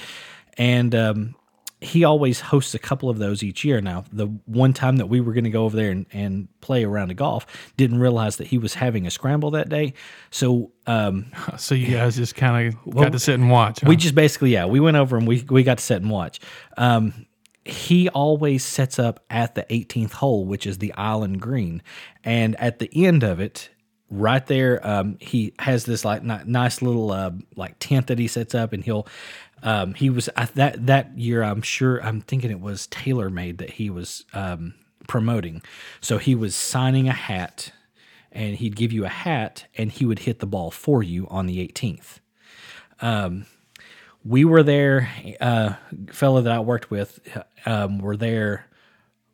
And um, he always hosts a couple of those each year. Now, the one time that we were going to go over there and, and play around of golf, didn't realize that he was having a scramble that day. So, um, so you guys just kind of well, got to sit and watch. Huh? We just basically, yeah, we went over and we we got to sit and watch. Um, he always sets up at the 18th hole, which is the island green, and at the end of it, right there, um, he has this like nice little uh, like tent that he sets up, and he'll um, he was that that year. I'm sure. I'm thinking it was TaylorMade that he was um, promoting. So he was signing a hat, and he'd give you a hat, and he would hit the ball for you on the 18th. Um, we were there. Uh, fellow that I worked with um, were there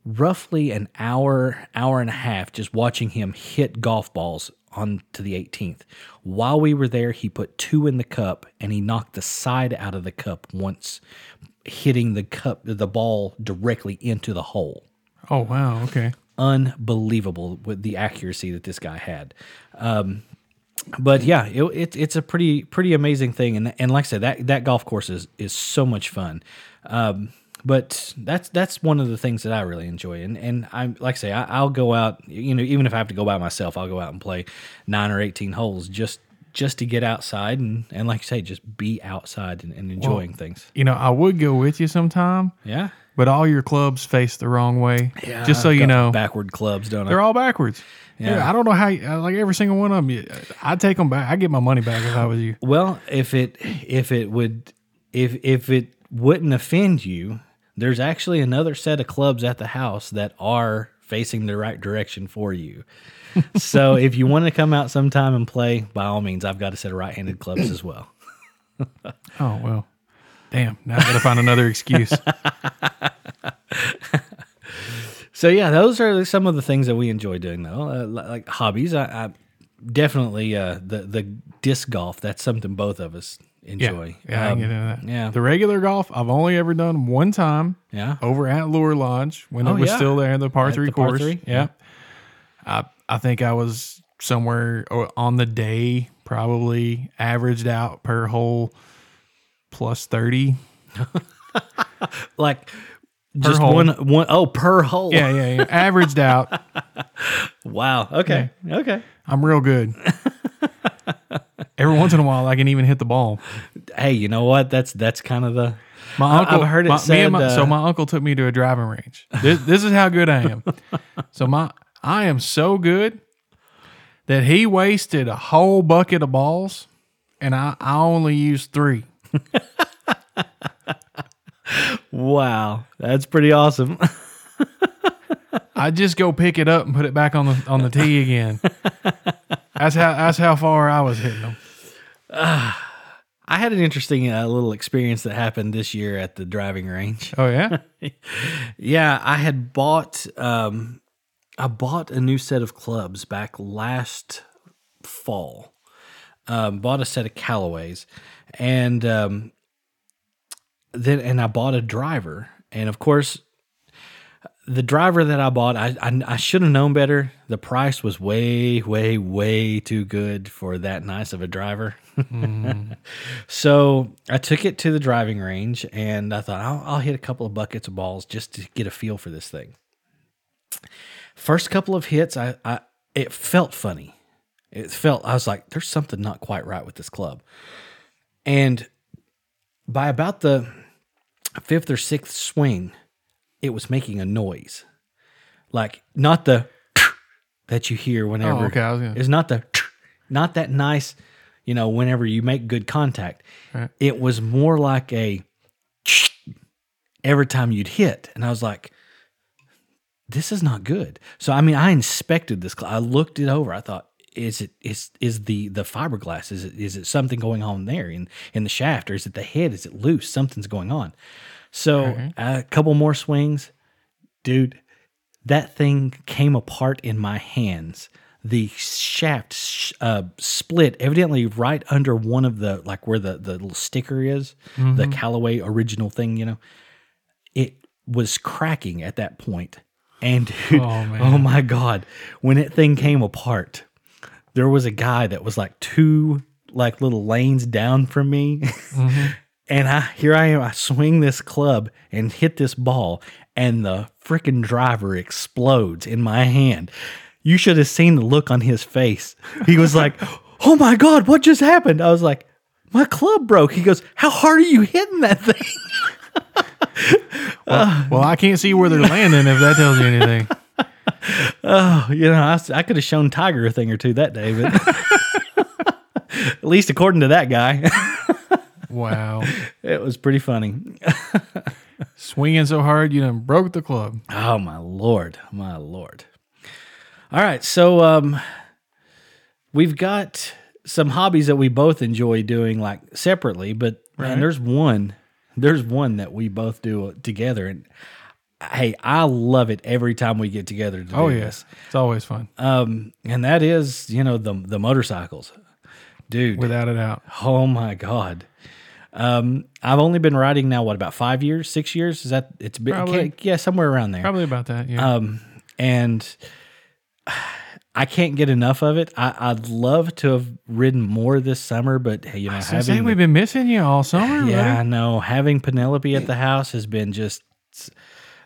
roughly an hour, hour and a half, just watching him hit golf balls on to the 18th. While we were there, he put two in the cup and he knocked the side out of the cup once, hitting the cup, the ball directly into the hole. Oh, wow. Okay. Unbelievable with the accuracy that this guy had. Um, but yeah, it, it, it's a pretty pretty amazing thing, and and like I said, that that golf course is is so much fun. Um, but that's that's one of the things that I really enjoy. And and I'm like I say, I, will go out. You know, even if I have to go by myself, I'll go out and play nine or eighteen holes just just to get outside and and like I say, just be outside and, and enjoying well, things. You know, I would go with you sometime. Yeah. But all your clubs face the wrong way. Yeah. Just so you know, backward clubs, don't They're all backwards. Yeah. I don't know how. Uh, like every single one of them, I take them back. I get my money back if I was you. Well, if it if it would if if it wouldn't offend you, there's actually another set of clubs at the house that are facing the right direction for you. so if you want to come out sometime and play, by all means, I've got a set of right-handed clubs as well. oh well, damn! Now I got to find another excuse. so yeah, those are some of the things that we enjoy doing, though, uh, like hobbies. I, I definitely uh, the the disc golf. That's something both of us enjoy. Yeah, yeah, um, that. yeah. The regular golf I've only ever done one time. Yeah, over at Lure Lodge when oh, it was yeah. still there, in the par at three the course. Par three? Yeah. yeah, I I think I was somewhere on the day, probably averaged out per hole plus thirty. like just hole. one one oh per hole. Yeah, yeah, yeah. averaged out. wow. Okay. Yeah. Okay. I'm real good. Every once in a while, I can even hit the ball. Hey, you know what? That's that's kind of the. My uncle. I've heard it my, said. My, uh, so my uncle took me to a driving range. This, this is how good I am. so my I am so good that he wasted a whole bucket of balls, and I I only used three. wow, that's pretty awesome. I just go pick it up and put it back on the on the tee again. That's how that's how far I was hitting them. I had an interesting uh, little experience that happened this year at the driving range. Oh yeah, Yeah, I had bought um I bought a new set of clubs back last fall. Um bought a set of Callaways and um then and I bought a driver. And of course the driver that I bought, I I, I should have known better. The price was way, way, way too good for that nice of a driver. So I took it to the driving range, and I thought I'll, I'll hit a couple of buckets of balls just to get a feel for this thing. First couple of hits, I, I it felt funny. It felt I was like, there's something not quite right with this club. And by about the fifth or sixth swing, it was making a noise, like not the that you hear whenever. Oh, okay, gonna- It's not the not that nice, you know, whenever you make good contact. Right. It was more like a every time you'd hit, and I was like, this is not good. So I mean, I inspected this. I looked it over. I thought, is it is is the the fiberglass? Is it is it something going on there in in the shaft, or is it the head? Is it loose? Something's going on. So mm-hmm. a couple more swings, dude. That thing came apart in my hands. The shaft sh- uh, split evidently right under one of the like where the the little sticker is, the mm-hmm. Callaway original thing. You know, it was cracking at that point. And dude, Oh, oh, my god, when that thing came apart, there was a guy that was like two like little lanes down from me. Mm-hmm. And I here I am, I swing this club and hit this ball, and the freaking driver explodes in my hand. You should have seen the look on his face. He was like, Oh my god, what just happened? I was like, My club broke. He goes, How hard are you hitting that thing? well I can't see where they're landing if that tells you anything. Oh, you know, I, I could have shown Tiger a thing or two that day, but at least according to that guy, Wow, it was pretty funny. swinging so hard you done broke the club. Oh my lord, my lord. All right, so um we've got some hobbies that we both enjoy doing like separately, but Right. there's one there's one that we both do together and hey, I love it every time we get together to Oh do yes, this. it's always fun Um and that is, you know, the the motorcycles. Dude, without a doubt. Oh my god. Um, I've only been riding now. What about five years, six years? Is that it's been Probably. yeah somewhere around there. Probably about that. Yeah. Um, and I can't get enough of it. I, I'd love to have ridden more this summer, but you know, I was say having we've been missing you all summer. yeah, buddy. I know having Penelope at the house has been just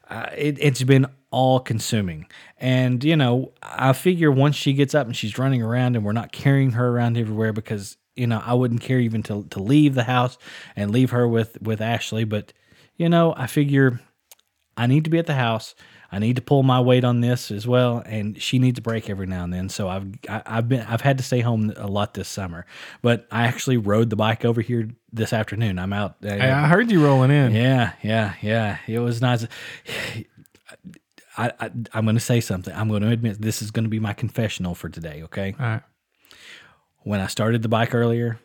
uh, it, it's been all consuming. And you know, I figure once she gets up and she's running around and we're not carrying her around everywhere because you know I wouldn't care even to to leave the house and leave her with with Ashley. But you know, I figure I need to be at the house. I need to pull my weight on this as well, and she needs a break every now and then. So I've I, I've been I've had to stay home a lot this summer, but I actually rode the bike over here this afternoon. I'm out. uh, Hey, I heard you rolling in. yeah, yeah, yeah. It was nice. I, I I'm going to say something. I'm going to admit this is going to be my confessional for today. Okay. All right. When I started the bike earlier,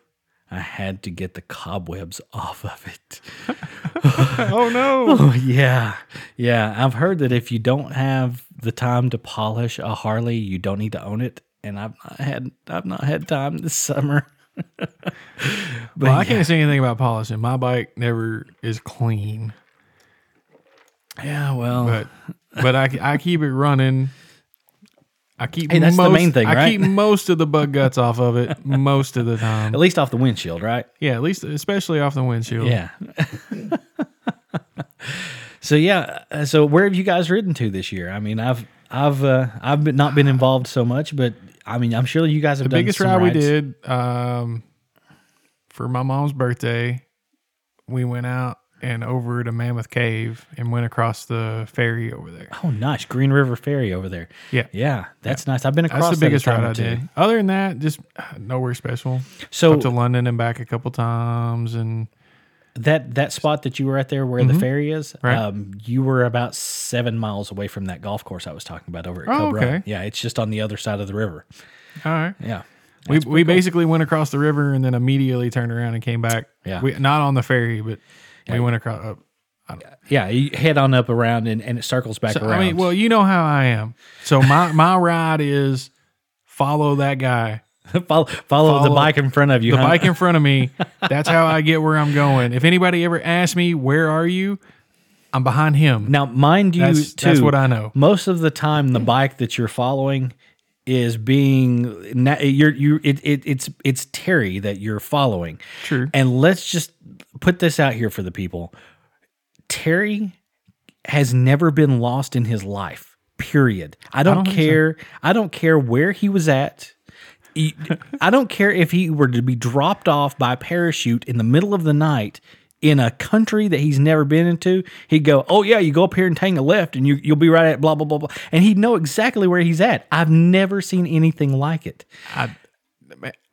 I had to get the cobwebs off of it. Oh no. Oh yeah, yeah. I've heard that if you don't have the time to polish a Harley, you don't need to own it. And I've not had I've not had time this summer. but well, I yeah. can't say anything about polishing. My bike never is clean, yeah, well, but but I, I keep it running. I keep Hey, that's the most, main thing, I keep most of the bug guts off of it most of the time. at least off the windshield, right? Yeah, at least especially off the windshield. Yeah. so yeah, uh, so where have you guys ridden to this year? I mean, I've I've uh, I've been, not been involved so much, but I mean, I'm sure you guys have the done biggest ride we did um, for my mom's birthday, we went out and over to Mammoth Cave and went across the ferry over there. Oh, nice Green River Ferry over there. Yeah. Yeah, that's nice. I've been across That's the that biggest time ride I did. Other than that, just uh, nowhere special. So Up to London and back a couple times, and that that spot that you were at there where the ferry is, Mm-hmm. Right. um, you were about seven miles away from that golf course I was talking about over at Oh, Cub Run. okay. Yeah, it's just on the other side of the river. All right. Yeah. We, we basically went across the river and then immediately turned around and came back. Yeah. We, not on the ferry, but we went across. Up. Yeah, you head on up around and, and it circles back So, around. I mean, well, you know how I am. So my, my ride is follow that guy. follow, follow, the bike in front of you. The huh? bike in front of me. That's how I get where I'm going. If anybody ever asks me, where are you? I'm behind him. Now, mind you, That's- too, that's what I know. Most of the time, the bike that you're following is being you're you it, it it's it's Terry that you're following. True. And let's just put this out here for the people. Terry has never been lost in his life. Period. I don't, don't think so. care. I don't care where he was at. I don't care if he were to be dropped off by parachute in the middle of the night in a country that he's never been into. He'd go, "Oh yeah, you go up here and take a left, and you you'll be right at blah blah blah blah," and he'd know exactly where he's at. I've never seen anything like it. I,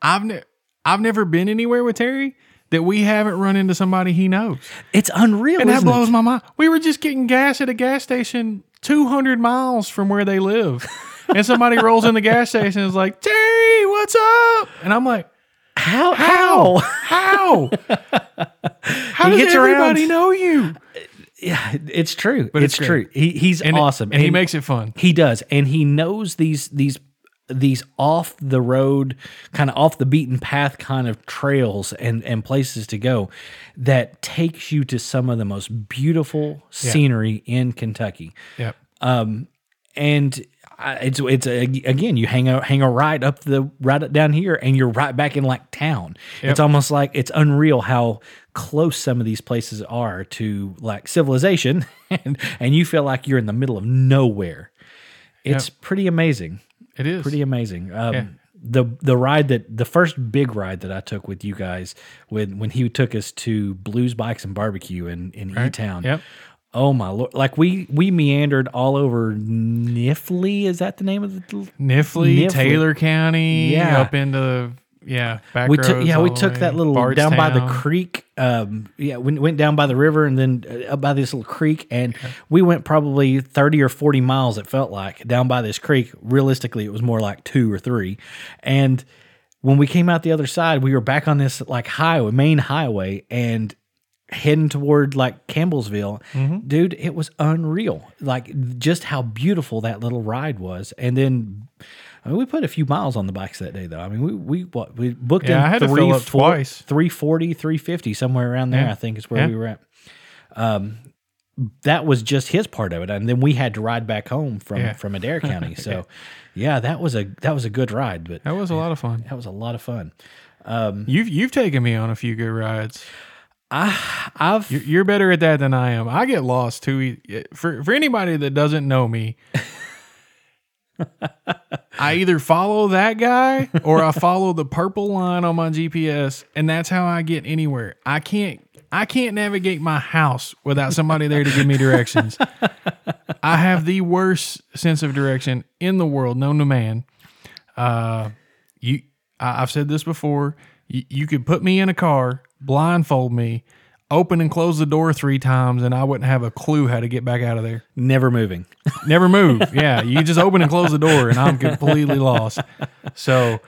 I've ne- I've never been anywhere with Terry that we haven't run into somebody he knows, It's unreal, and that isn't it? blows my mind. We were just getting gas at a gas station 200 miles from where they live, and somebody rolls in the gas station and is like, "Terry, what's up?" And I'm like, How "How? how? How? How does everybody around- know you?" yeah, it's true. But it's, it's true. He, he's And awesome, and, he makes it fun. He does, and he knows these these these off the road, kind of off the beaten path kind of trails and and places to go that takes you to some of the most beautiful scenery in Kentucky. Yep. Um, and I- it's it's a, again you hang a hang a ride up the right up down here and you're right back in like town. It's almost like it's unreal how close some of these places are to like civilization and and you feel like you're in the middle of nowhere. It's pretty amazing. It is. Pretty amazing. Um, Yeah. The the ride that the first big ride that I took with you guys when when he took us to Blues Bikes and Barbecue in in E Town. Yep. Oh my lord! Like we we meandered all over Knifley. Is that the name of the? Knifley, Knifley. Taylor County, Yeah. up into yeah, back We took yeah we took that little down by the creek. Um, yeah, we went down by the river and then uh, up by this little creek, and we went probably thirty or forty miles. It felt like down by this creek. Realistically, it was more like two or three, and when we came out the other side, we were back on this like highway, main highway, and heading toward like Campbellsville, Mm-hmm. dude, it was unreal. Like just how beautiful that little ride was. And then I mean, we put a few miles on the bikes that day though. I mean, we we what we booked Yeah, in I had to fill up four- twice. 340, 350, somewhere around there, Yeah. I think is where Yeah. we were at. Um that was just his part of it. And then we had to ride back home from Yeah. from Adair County. So yeah, that was a that was a good ride, but That was a lot of fun. that was a lot of fun. You've you've taken me on a few good rides. I've You're, better at that than I am. I get lost too. For for anybody that doesn't know me, I either follow that guy or I follow the purple line on my GPS, and that's how I get anywhere. I can't I can't navigate my house without somebody there to give me directions. I have the worst sense of direction in the world, known to man. Uh, you, I, I've said this before. You, you could put me in a car, blindfold me, open and close the door three times, and I wouldn't have a clue how to get back out of there. never moving. Never move. Yeah, you just open and close the door, and I'm completely lost. So,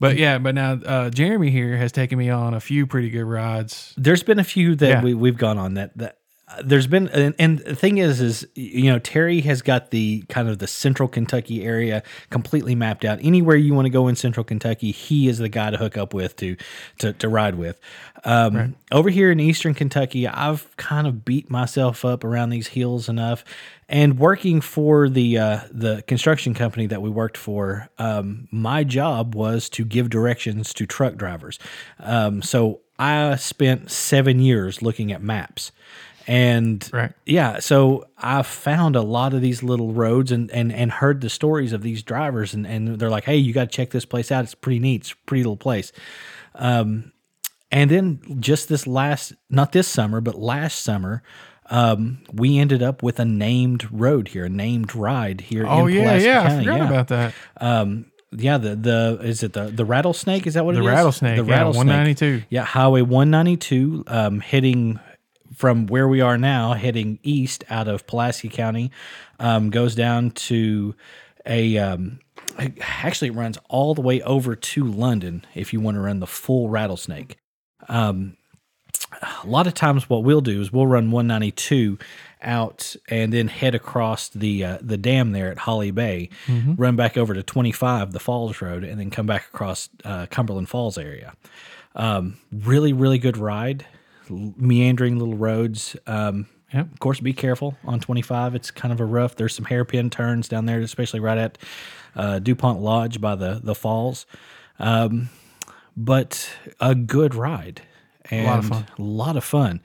but yeah, but now uh, Jeremy here has taken me on a few pretty good rides. there's been a few that Yeah. we, we've gone on that that there's been and, and the thing is is you know terry has got the kind of the central kentucky area completely mapped out. Anywhere you want to go in central kentucky he is the guy to hook up with to to, to ride with. Um, over here in eastern kentucky i've kind of beat myself up around these hills enough. And working for the uh, the construction company that we worked for, um, my job was to give directions to truck drivers. Um, so I spent seven years looking at maps, and Right. yeah, so I found a lot of these little roads and and and heard the stories of these drivers, and and they're like, hey, you got to check this place out. It's pretty neat. It's a pretty little place. Um, and then just this last, not this summer, but last summer, um, we ended up with a named road here, a named ride here. Oh in yeah, Pulaski yeah, I County. forgot about that. Um, yeah, the the is it the the rattlesnake? Is that what The it is? rattlesnake, The yeah, rattlesnake. 192. Yeah, Highway 192, um, heading from where we are now, heading east out of Pulaski County, um, goes down to a. Um, actually, it runs all the way over to London if you want to run the full rattlesnake. Um, a lot of times, what we'll do is we'll run 192 out and then head across the uh, the dam there at Holly Bay, run back over to 25, the Falls Road, and then come back across uh, Cumberland Falls area. Um, really, really good ride, meandering little roads. Um, Yep. Of course, be careful on 25. It's kind of a rough. There's some hairpin turns down there, especially right at uh, Dupont Lodge by the the falls. Um, but a good ride and lot of fun. a lot of fun.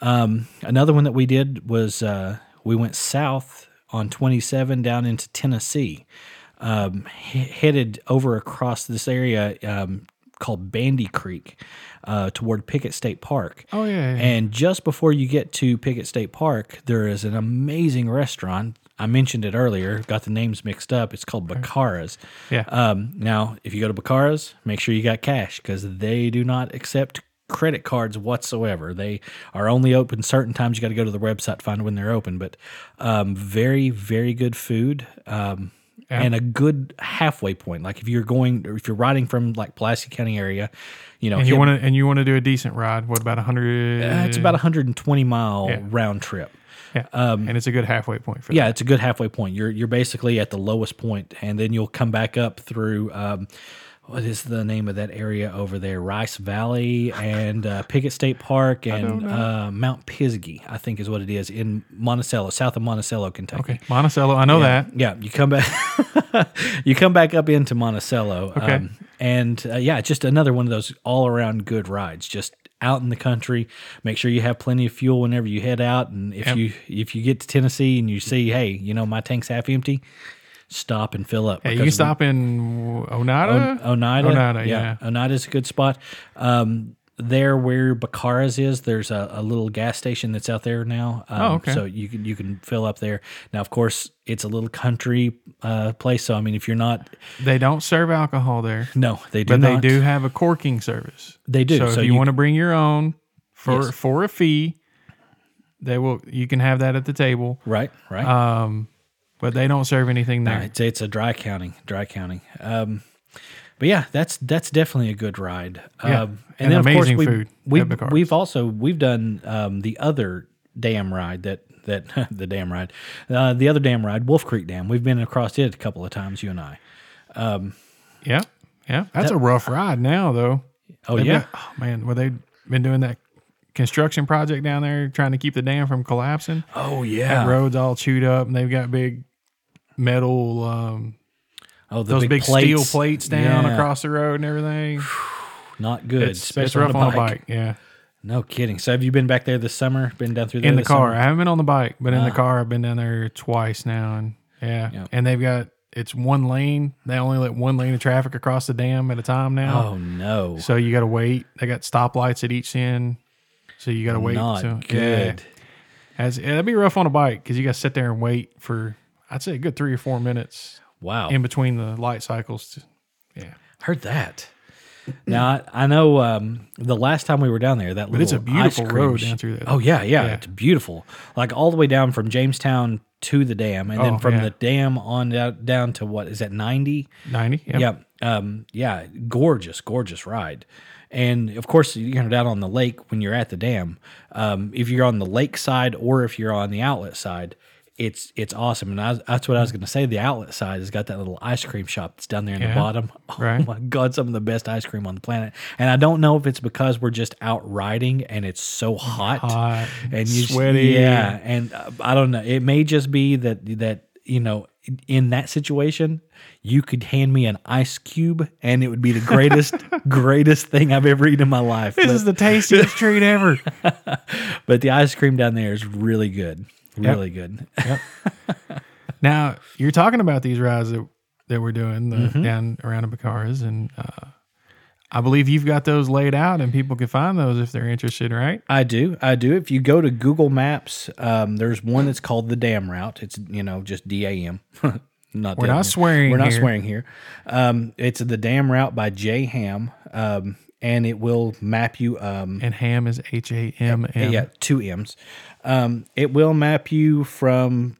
Um, another one that we did was uh, we went south on 27 down into Tennessee, um, he- headed over across this area um, called Bandy Creek uh, toward Pickett State Park. Oh yeah, yeah. And just before you get to Pickett State Park, there is an amazing restaurant. I mentioned it earlier, got the names mixed up. It's called Bacara's. Yeah. Um, now, if you go to Bacara's, make sure you got cash because they do not accept credit cards whatsoever. They are only open certain times. You got to go to the website to find when they're open. But um, very, very good food. Um, And a good halfway point. Like if you're going, or if you're riding from like Pulaski County area, you know, and you want to and you want to do a decent ride. What about a hundred? uh, it's about a 120 mile Yeah. round trip. yeah, and it's a good halfway point for Yeah, it's a good halfway point. You're you're basically at the lowest point, and then you'll come back up through. Um, what is the name of that area over there? Rice Valley and uh, Pickett State Park and uh, Mount Pisgah, I think is what it is in Monticello, south of Monticello, Kentucky. Okay, Monticello. I know that. Yeah, you come back. you come back up into Monticello. Okay. Um, and uh, yeah, it's just another one of those all around good rides. Just out in the country. Make sure you have plenty of fuel whenever you head out. And if Yep. you if you get to Tennessee and you see, hey, you know my tank's half empty, stop and fill up. Hey, you can stop in Oneida. Oneida. Oneida, yeah. yeah. Oneida's a good spot. Um, there where Bacara's is, there's a, a little gas station that's out there now. Um, Oh, okay. So you can you can fill up there. Now, of course, it's a little country uh, place. So I mean, if you're not, They don't serve alcohol there, no, they do but not. they do have a corking service. They do. So, So if you, you- want to bring your own for Yes. for a fee, they will. You can have that at the table. Right. Right. Um, but they don't serve anything there. I'd say it's a dry counting, dry counting. Um, but yeah, that's that's definitely a good ride. Yeah, Um, and then of course amazing we, food at We've we've also we've done um, the other dam ride that that the dam ride, uh, the other dam ride, Wolf Creek Dam. We've been across it a couple of times, you and I. Yeah, yeah. That's a rough ride now, though. Oh They've yeah, got- oh man, well they've been doing that construction project down there, trying to keep the dam from collapsing. oh That yeah. road's all chewed up, and they've got big metal, um, Oh, those big, steel plates. down Yeah. across the road and everything. Not good, It's, especially it's rough on a bike. Yeah, No kidding. So have you been back there this summer? Been down through there in the car. summer? I haven't been on the bike, but in the Ah. car, I've been down there twice now, and yeah, Yeah. and they've got it's one lane. They only let one lane of traffic across the dam at a time now. Oh no, So you got to wait. They got stoplights at each end, so you got to wait. not so, good. Yeah. As, that'd be rough on a bike because you got to sit there and wait for I'd say a good three or four minutes Wow. in between the light cycles. To, yeah, Heard that. Now I, I know um, the last time we were down there, that but it's a beautiful road down through there. Oh yeah, yeah, Yeah. it's beautiful. Like all the way down from Jamestown to the dam, and then Oh, from yeah. the dam on down, down to what is that ninety? ninety. Yep. Yeah, um, yeah, gorgeous, gorgeous ride. And of course, you're down on the lake when you're at the dam. Um, if you're on the lake side or if you're on the outlet side, it's it's awesome. And I that's what I was going to say. The outlet side has got that little ice cream shop that's down there in the bottom. Oh right. my god, some of the best ice cream on the planet. And I don't know if it's because we're just out riding and it's so hot, Hot, and you sweaty. Yeah, and uh, I don't know. It may just be that that you know in that situation you could hand me an ice cube and it would be the greatest greatest thing I've ever eaten in my life. This But, is the tastiest treat ever. but the ice cream down there is really good, really good. Now you're talking about these rides that that we're doing the, Mm-hmm. down around the Bacaras, and uh, I believe you've got those laid out, and people can find those if they're interested, right? I do. I do. If you go to Google Maps, um, there's one that's called the Dam Route. It's you know just D A M. not We're not swearing We're not here. swearing here. Um, it's the Dam Route by Jay Hamm, um, and it will map you. Um, And Hamm is H A M M. yeah, two M's. Um, it will map you from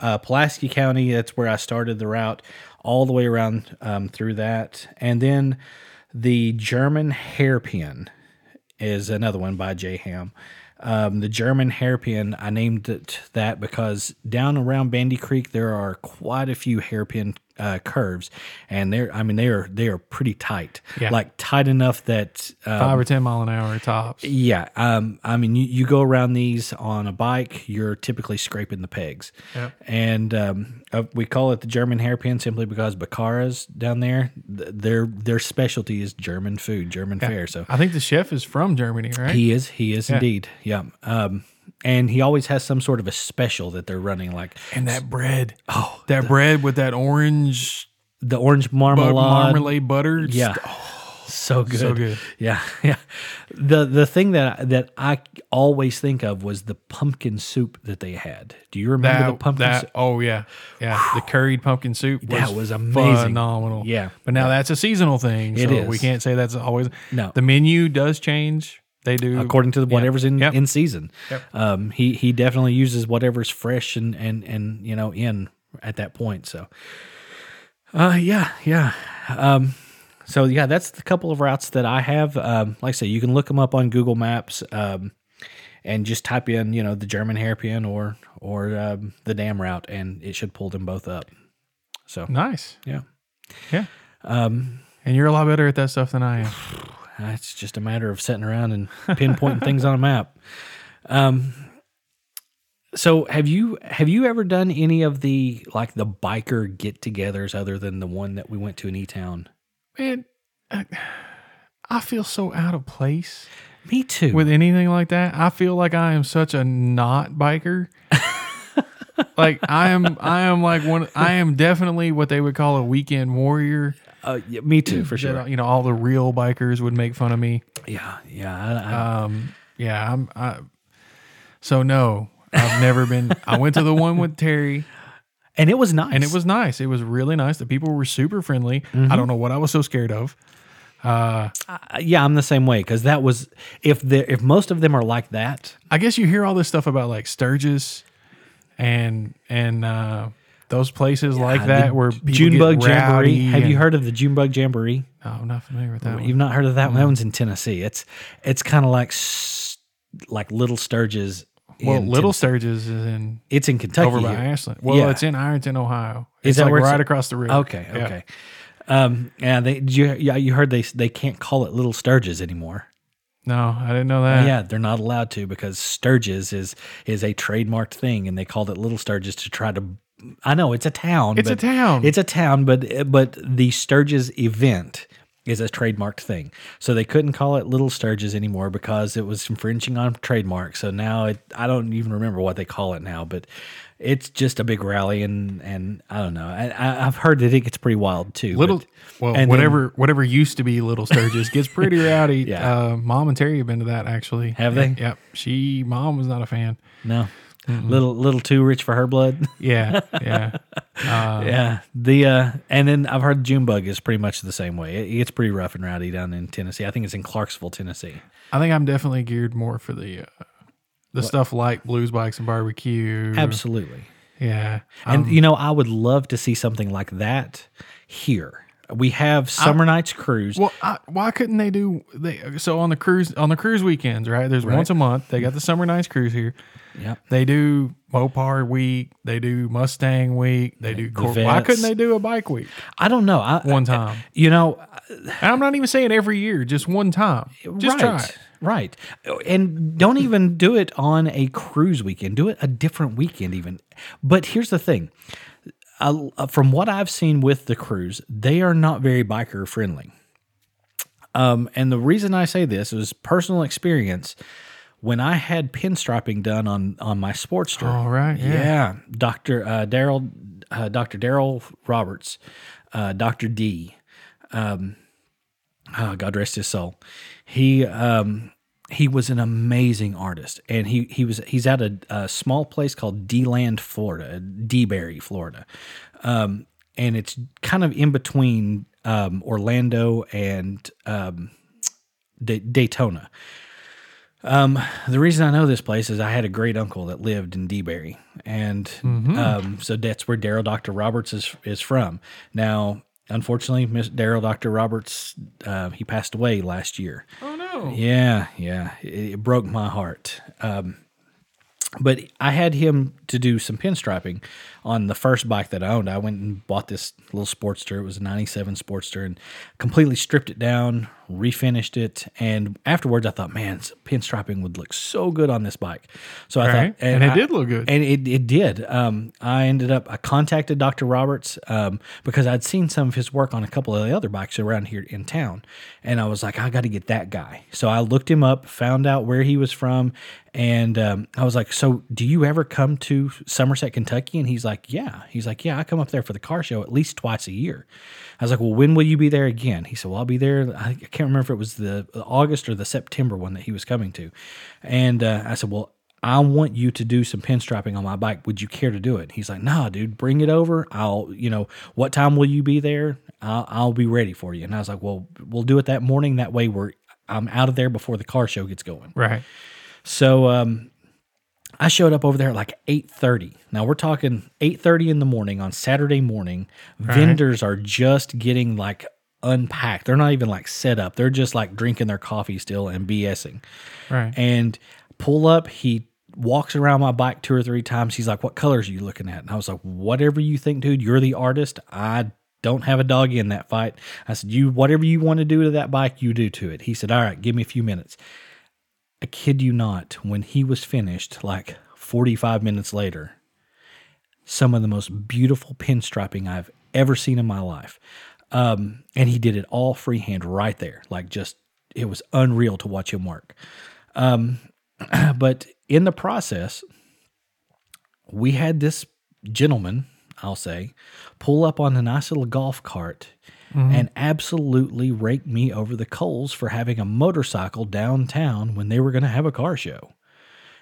uh, Pulaski County. That's where I started the route, all the way around um, through that, and then the German hairpin is another one by Jay Hamm. Um, the German hairpin, I named it that because down around Bandy Creek there are quite a few hairpin uh, curves, and they're I mean they are they are pretty tight, Yeah. like tight enough that um, Five or ten mile an hour tops. yeah, um, I mean, you, you go around these on a bike, you're typically scraping the pegs, Yep. and um, uh, we call it the German hairpin simply because Baccaras down there, th- their their specialty is German food, German fare. So I think the chef is from Germany, right? he is, he is indeed, yeah. Um, and he always has some sort of a special that they're running, like and that bread. Oh, that bread with that orange the orange marmalade. marmalade butter. Yeah. Oh, so good. So good. Yeah. Yeah. The the thing that that I always think of was the pumpkin soup that they had. Do you remember That, the pumpkin that soup? oh yeah yeah the curried pumpkin soup was That was amazing. phenomenal Yeah. but now that's a seasonal thing It so is. we can't say that's always No. the menu does change they do According to whatever's in, Yep. in season. Yep. Um he he definitely uses whatever's fresh and and and you know in at that point. So uh yeah, yeah. Um so yeah, that's the couple of routes that I have. Um, like I say, you can look them up on Google Maps, um, and just type in, you know, the German hairpin or or um, the dam route, and it should pull them both up. So nice yeah, yeah um, and you're a lot better at that stuff than I am it's just a matter of sitting around and pinpointing things on a map. Um, so have you have you ever done any of the like the biker get-togethers other than the one that we went to in E Town? man I, I feel so out of place Me too. with anything like that I feel like I am such a not biker like I am I am like one I am definitely what they would call a weekend warrior uh, yeah, me too, for that, sure. you know, all the real bikers would make fun of me. Yeah, yeah. I, I, Um, yeah, I'm. I, so no, I've never been. I went to the one with Terry, and it was nice. and it was nice. It was really nice. The people were super friendly. I don't know what I was so scared of. Uh, Uh, yeah, I'm the same way because that was if the if most of them are like that. I guess you hear all this stuff about like Sturgis, and and uh, those places like that where people Junebug get Jamboree. Have you heard of the Junebug Jamboree? No, I'm not familiar with that one. You've not heard of that one? That one's in Tennessee. It's it's kind of like s- like Little Sturgis. Well, in Little Tennessee. Sturgis is in It's in Kentucky. over by here. Ashland. Well, Yeah. it's in Ironton, Ohio. Is It's that like where it's right across the river. Okay, Yeah. okay. Um, yeah, they you yeah you heard they they can't call it Little Sturgis anymore. No, I didn't know that. yeah, they're not allowed to because Sturgis is is a trademarked thing, and they called it Little Sturgis to try to. I know it's a town. It's a town. It's a town, but but the Sturgis event is a trademarked thing, so they couldn't call it Little Sturgis anymore because it was infringing on trademark. So now it, I don't even remember what they call it now, but it's just a big rally, and and I don't know. I, I've heard that it gets pretty wild too. Little, but- well, and then- whatever, whatever used to be Little Sturgis gets pretty rowdy. Yeah. Uh, mom and Terry have been to that actually. Have they? Yep. She, mom was not a fan. no, little little too rich for her blood. Yeah, yeah. Uh, Yeah, the uh, and then I've heard Junebug is pretty much the same way. It, it gets pretty rough and rowdy down in Tennessee. I think it's in Clarksville, Tennessee. I think I'm definitely geared more for the uh, the stuff like blues bikes and barbecue. Absolutely. Yeah. And Um, you know, I would love to see something like that here. We have Summer Nights Cruise. well, I, why couldn't they do they? So on the cruise on the cruise weekends, right? There's once a month. They got the summer nights cruise here. Yep. They do Mopar week. They do Mustang week. They do. Cor- why couldn't they do a bike week I don't know. I, one time? you know, And I'm not even saying every year, just one time. Just right, try it. right, and don't even do it on a cruise weekend. Do it a different weekend, even. But here's the thing: uh, from what I've seen with the cruise, they are not very biker friendly. Um, and the reason I say this is personal experience. When I had pinstriping done on on my Sportster, All right, yeah. yeah, Doctor uh, Daryl, uh, Doctor Daryl Roberts, uh, Doctor D, um, oh, God rest his soul. He um, he was an amazing artist, and he he was he's at a, a small place called DeLand, Florida, DeBary, Florida, um, and it's kind of in between um, Orlando and um, D- Daytona. Um, the reason I know this place is I had a great uncle that lived in DeBary, and um, so that's where Daryl Doctor Roberts is is from. Now, unfortunately, Miss Daryl Doctor Roberts uh, he passed away last year. Oh no. Yeah, yeah, it, it broke my heart. Um, but I had him to do some pinstriping on the first bike that I owned. I went and bought this little Sportster. It was a 97 Sportster and completely stripped it down, refinished it. And afterwards, I thought, man, pinstriping would look so good on this bike. So I Right. thought, And it I- did look good. and it, it did. Um, I ended up, I contacted Dr. Roberts um, because I'd seen some of his work on a couple of the other bikes around here in town. And I was like, I got to get that guy. So I looked him up, found out where he was from. And um, I was like, So do you ever come to Somerset, Kentucky? And he's like, Yeah. He's like, Yeah, I come up there for the car show at least twice a year. I was like, Well, when will you be there again? He said, Well, I'll be there. I I can't remember if it was the August or the September one that he was coming to. And uh, I said, Well, I want you to do some pinstriping on my bike. Would you care to do it? He's like, Nah, dude, bring it over. I'll, you know, what time will you be there? I'll, I'll be ready for you. And I was like, Well, we'll do it that morning. That way, we're I'm out of there before the car show gets going. Right. So um, I showed up over there at like eight thirty. Now we're talking eight thirty in the morning on Saturday morning. Vendors are just getting like unpacked. They're not even like set up. They're just like drinking their coffee still and BSing. Right. And pull up. He walks around my bike two or three times. He's like, "What colors are you looking at?" And I was like, "Whatever you think, dude. You're the artist. I." Don't have a dog in that fight. I said, You whatever you want to do to that bike, you do to it. He said, All right, give me a few minutes. I kid you not, when he was finished, like 45 minutes later, some of the most beautiful pinstriping I've ever seen in my life. Um, and he did it all freehand right there. Like just, it was unreal to watch him work. Um, but in the process, we had this gentleman, I'll say, pull up on a nice little golf cart Mm-hmm. and absolutely raked me over the coals for having a motorcycle downtown when they were going to have a car show.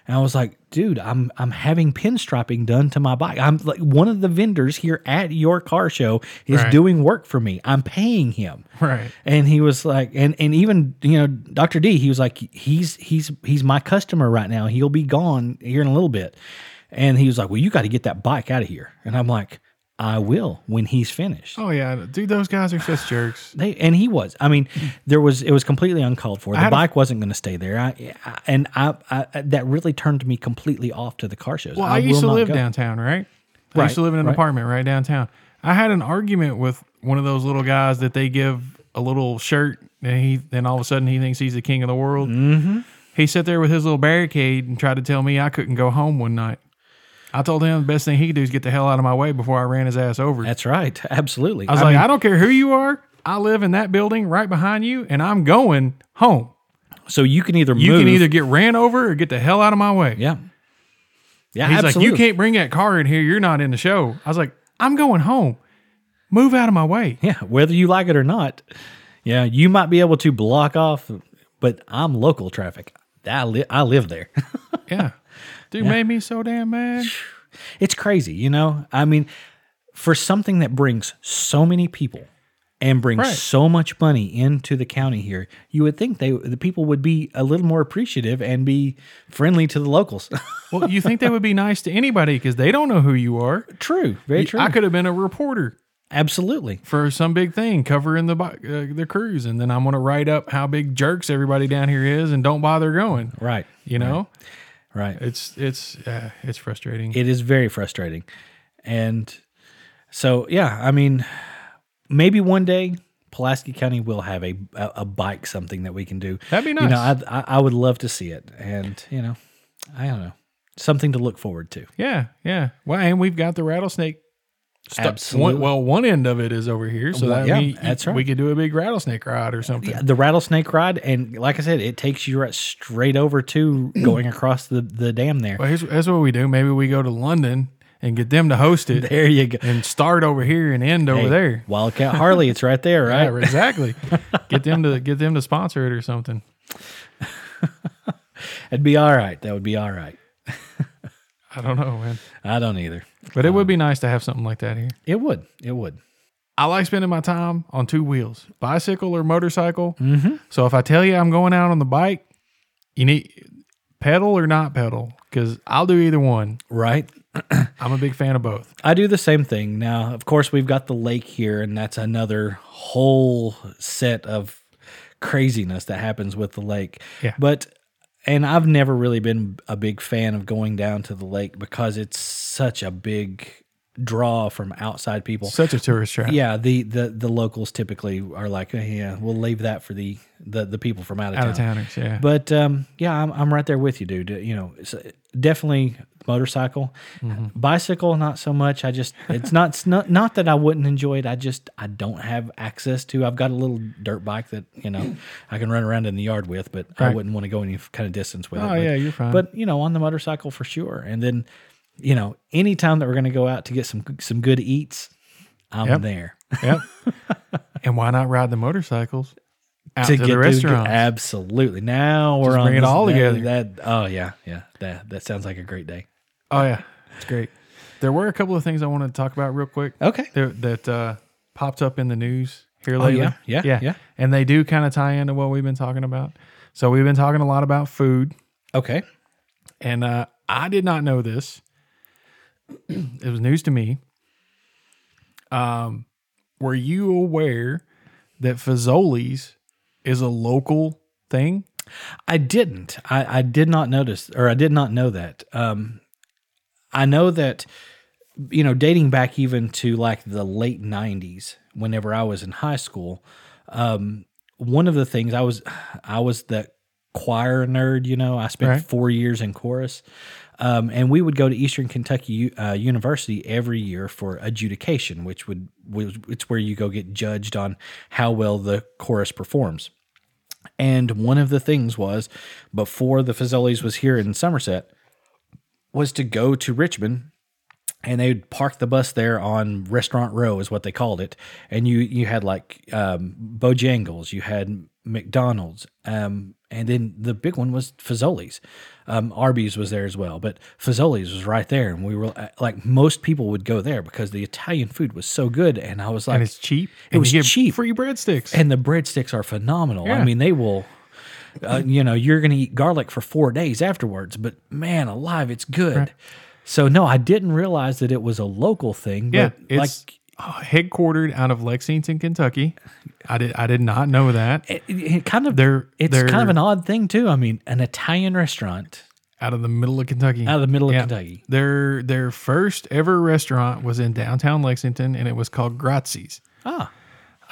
And I was like, dude, I'm I'm having pinstriping done to my bike. I'm like one of the vendors here at your car show is Right. doing work for me. I'm paying him. Right. And he was like, and and even you know, Dr. D, he was like, he's he's he's my customer right now. He'll be gone here in a little bit. And he was like, well, you got to get that bike out of here. And I'm like, I will when he's finished. Oh yeah, dude, those guys are just jerks. They and he was. I mean, there was it was completely uncalled for. The had a- bike wasn't going to stay there. I, I and I, I that really turned me completely off to the car shows. Well, I, used will to live go. downtown, right? I Right, used to live in an right. apartment right downtown. I had an argument with one of those little guys that they give a little shirt, and he then all of a sudden he thinks he's the king of the world. Mm-hmm. He sat there with his little barricade and tried to tell me I couldn't go home one night. I told him the best thing he could do is get the hell out of my way before I ran his ass over. That's right. Absolutely. I was like, I don't care who you are. I live in that building right behind you, and I'm going home. so you can either You move, can either get ran over or get the hell out of my way. yeah, yeah. He's absolutely. like, you can't bring that car in here. You're not in the show. I was like, I'm going home. Move out of my way. Yeah, whether you like it or not. Yeah, you might be able to block off, but I'm local traffic. I live. I live there. Yeah. Dude made me so damn mad. it's crazy, you know. I mean, for something that brings so many people and brings Right. so much money into the county here, you would think they the people would be a little more appreciative and be friendly to the locals. Well, you think they would be nice to anybody because they don't know who you are. true, very true. I could have been a reporter Absolutely. for some big thing covering the uh, the cruise, and then I'm going to write up how big jerks everybody down here is, and don't bother going. Right. You know, Right. It's it's uh, it's frustrating. It is very frustrating. And so, yeah, I mean, maybe one day Pulaski County will have a, a, a bike something that we can do. That'd be nice. You know, I, I would love to see it. And, you know, I don't know, something to look forward to. yeah, yeah. Well, and we've got the rattlesnake. Stu- Absolutely. One, well, one end of it is over here, so that yeah, mean, that's right. We could do a big rattlesnake ride or something. Yeah, the rattlesnake ride. And like I said, it takes you right straight over to going across the, the dam there. Well, here's, here's what we do. Maybe we go to London and get them to host it There you go. and start over here and end over there. Wildcat Harley, it's right there, right? Yeah, exactly. get them to get them to sponsor it or something. It'd be all right. That would be all right. I don't know, man. I don't either. But it would be nice to have something like that here. It would. It would. I like spending my time on two wheels, bicycle or motorcycle. Mm-hmm. So if I tell you I'm going out on the bike, you need pedal or not pedal because I'll do either one. Right. I'm a big fan of both. I do the same thing. Now, of course, we've got the lake here, and that's another whole set of craziness that happens with the lake. Yeah. But and I've never really been a big fan of going down to the lake because it's such a big draw from outside people. Such a tourist trap. yeah, the, the the locals typically are like, "Hey, yeah, we'll leave that for the the, the people from out of Out town. of towners, yeah. But um, yeah, I'm, I'm right there with you, dude. You know, it's, definitely motorcycle, bicycle, not so much. I just it's not it's not not that I wouldn't enjoy it. I just I don't have access to. I've got a little dirt bike that you know I can run around in the yard with, but I wouldn't want to go any kind of distance with it. Oh, yeah, you're fine. But you know, on the motorcycle for sure. And then you know, anytime that we're going to go out to get some some good eats, I'm Yep. there. yep. and why not ride the motorcycles out to, get the restaurant? absolutely. Now we're Just on bring it all that- together. That oh yeah, yeah. That that sounds like a great day. oh yeah, it's great. There were a couple of things I wanted to talk about real quick. Okay. there, that uh, popped up in the news here Oh, lately. yeah? Yeah, yeah, yeah. And they do kind of tie into what we've been talking about. So we've been talking a lot about food, Okay. and uh, I did not know this. It was news to me. Um, were you aware that Fazoli's is a local thing? I didn't. I, I did not notice, or I did not know that. Um, I know that, you know, dating back even to like the late '90s, whenever I was in high school, um, one of the things I was, I was the choir nerd. You know, I spent Right. four years in chorus, um, and we would go to Eastern Kentucky uh, University every year for adjudication, which would it's where you go get judged on how well the chorus performs. And one of the things was before the Fazoli's was here in Somerset was to go to Richmond and they'd park the bus there on Restaurant Row is what they called it. And you you had like um, Bojangles, you had McDonald's, um, and then the big one was Fazoli's. Um, Arby's was there as well, but Fazoli's was right there, and we were uh, like most people would go there because the Italian food was so good. And I was like, And it's cheap. It and was cheap. Free breadsticks. and the breadsticks are phenomenal. I mean, they will. Uh, you know, you're going to eat garlic for four days afterwards, but man, alive, it's good. Right. So no, I didn't realize that it was a local thing. Yeah, but it's like uh, headquartered out of Lexington, Kentucky. I did I did not know that. it, it kind of They're it's they're kind of an odd thing too. I mean, an Italian restaurant out of the middle of Kentucky. out of the middle of Yeah. Kentucky. Their their first ever restaurant was in downtown Lexington, and it was called Grazzi's. Ah,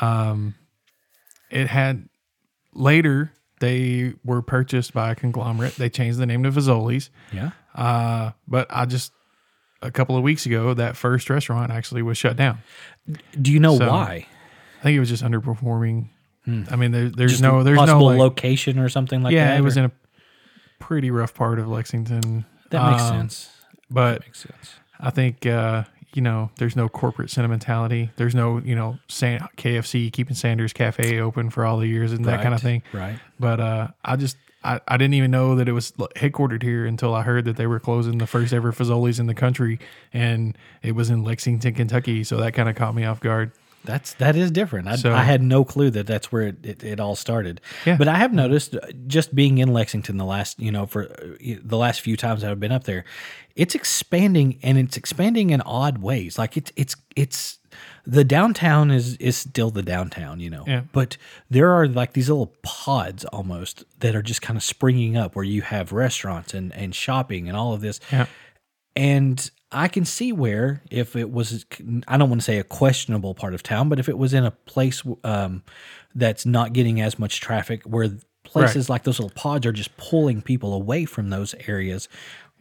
um, It had later they were purchased by a conglomerate. They changed the name to Fazoli's. yeah. Uh, but I just a couple of weeks ago that first restaurant actually was shut down. Do you know So, why? I think it was just underperforming. I mean, there, there's Just no there's no possible like, location or something like yeah, that. Yeah, it was or- in a pretty rough part of Lexington. that makes Um, sense. But Makes sense. I think uh, you know, there's no corporate sentimentality. There's no you know, San- KFC keeping Sanders Cafe open for all the years and that kind of thing. Right. But uh, I just I, I didn't even know that it was headquartered here until I heard that they were closing the first ever Fazoli's in the country, and it was in Lexington, Kentucky. So that kind of caught me off guard. That's that is different. I, So- I had no clue that that's where it, it, it all started. Yeah. But I have noticed uh, just being in Lexington the last you know for uh, the last few times I've been up there, it's expanding and it's expanding in odd ways. Like it's it's it's the downtown is is still the downtown, you know. Yeah. But there are like these little pods almost that are just kind of springing up where you have restaurants and and shopping and all of this. Yeah. And I can see where if it was, I don't want to say a questionable part of town, but if it was in a place um, that's not getting as much traffic, where places like those little pods are just pulling people away from those areas,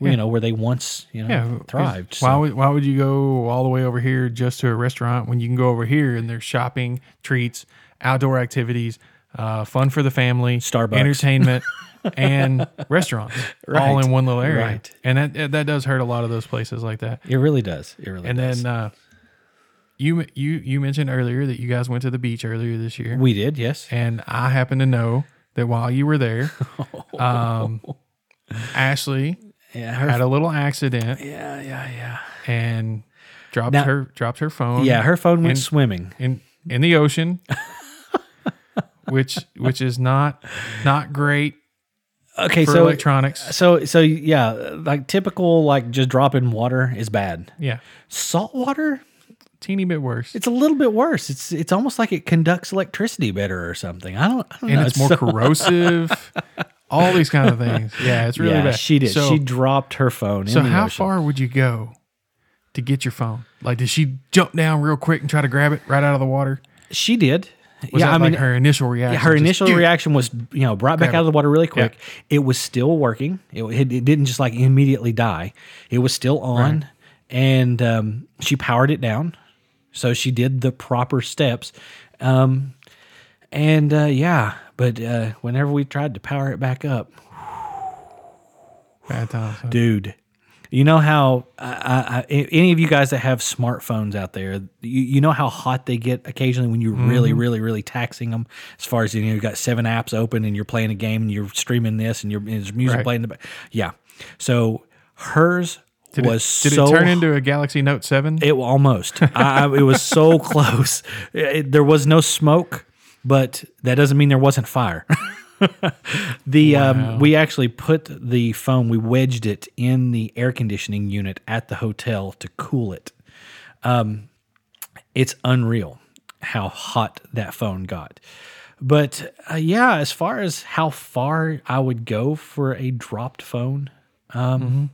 you know, where they once, you know, Yeah, thrived. Why would why would you go all the way over here just to a restaurant when you can go over here and there's shopping, treats, outdoor activities, uh, fun for the family, Starbucks. entertainment, and restaurants all in one little area. Right. And that that does hurt a lot of those places like that. it really does. It really And does. then uh, you you you mentioned earlier that you guys went to the beach earlier this year, we did, yes. and I happen to know that while you were there, um, Ashley Yeah, her, had a little accident yeah, yeah, yeah. and dropped Now- her dropped her phone. Yeah, her phone went And- swimming. in in the ocean, which which is not not great Okay, for so electronics. so so yeah, like typical like just dropping water is bad. Yeah, Salt water, teeny bit worse, it's a little bit worse. It's it's almost like it conducts electricity better or something. I don't, I don't and know. it's more so- corrosive. All these kind of things. Yeah, it's really yeah, bad. she did. So, she dropped her phone. so in the how ocean. far would you go to get your phone? Like, did she jump down real quick and try to grab it right out of the water? She did. Was yeah, that I like mean, her initial reaction? her Just, initial reaction was, you know, brought back out of the water really quick. It was still working. It, it, it didn't just like immediately die. It was still on, and um, she powered it down. So she did the proper steps, um, and uh, yeah. But uh, whenever we tried to power it back up, Bad times. huh? dude. You know how I, I, any of you guys that have smartphones out there, you, you know how hot they get occasionally when you're really, really, really taxing them. As far as you know, you've got seven apps open and you're playing a game and you're streaming this and, you're, and there's music Right. playing. In the back. Yeah. So hers Did, was it, did so it turn into a Galaxy Note Seven? it almost. I, I- it was so close. It- there was no smoke, but that doesn't mean there wasn't fire. the um, we actually put the phone, we wedged it in the air conditioning unit at the hotel to cool it. Um, it's unreal how hot that phone got. But uh, yeah, as far as how far I would go for a dropped phone, um,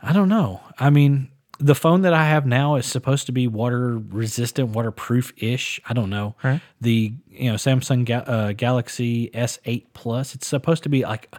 I don't know. I mean, the phone that I have now is supposed to be water resistant, waterproof ish. I don't know. Right. The you know Samsung Ga- uh, Galaxy S8 Plus. It's supposed to be like.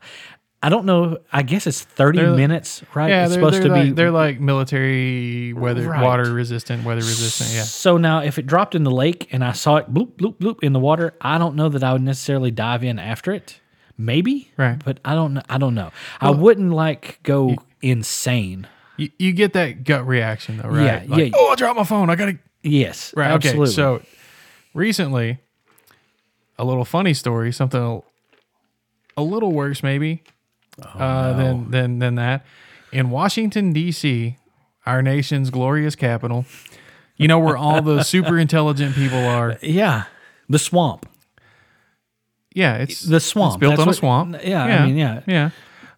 I don't know. I guess it's 30 They're- minutes, right? Yeah, it's they're, supposed they're to like, be. they're like military weather, Right. water resistant, weather resistant. Yeah, So now, if it dropped in the lake and I saw it bloop bloop bloop in the water, I don't know that I would necessarily dive in after it. Maybe, Right. But I don't know. I don't know. I wouldn't like go insane. You, you get that gut reaction though, right? Yeah, Like, yeah. Oh, I dropped my phone. I gotta. Yes, Right. Absolutely. Okay. So recently, a little funny story, something a, a little worse maybe Oh, uh, than than than that. In Washington D.C., our nation's glorious capital, you know where all the super intelligent people are. yeah, the swamp. Yeah, it's The swamp. It's built That's on a what- swamp. yeah, I mean, yeah. yeah.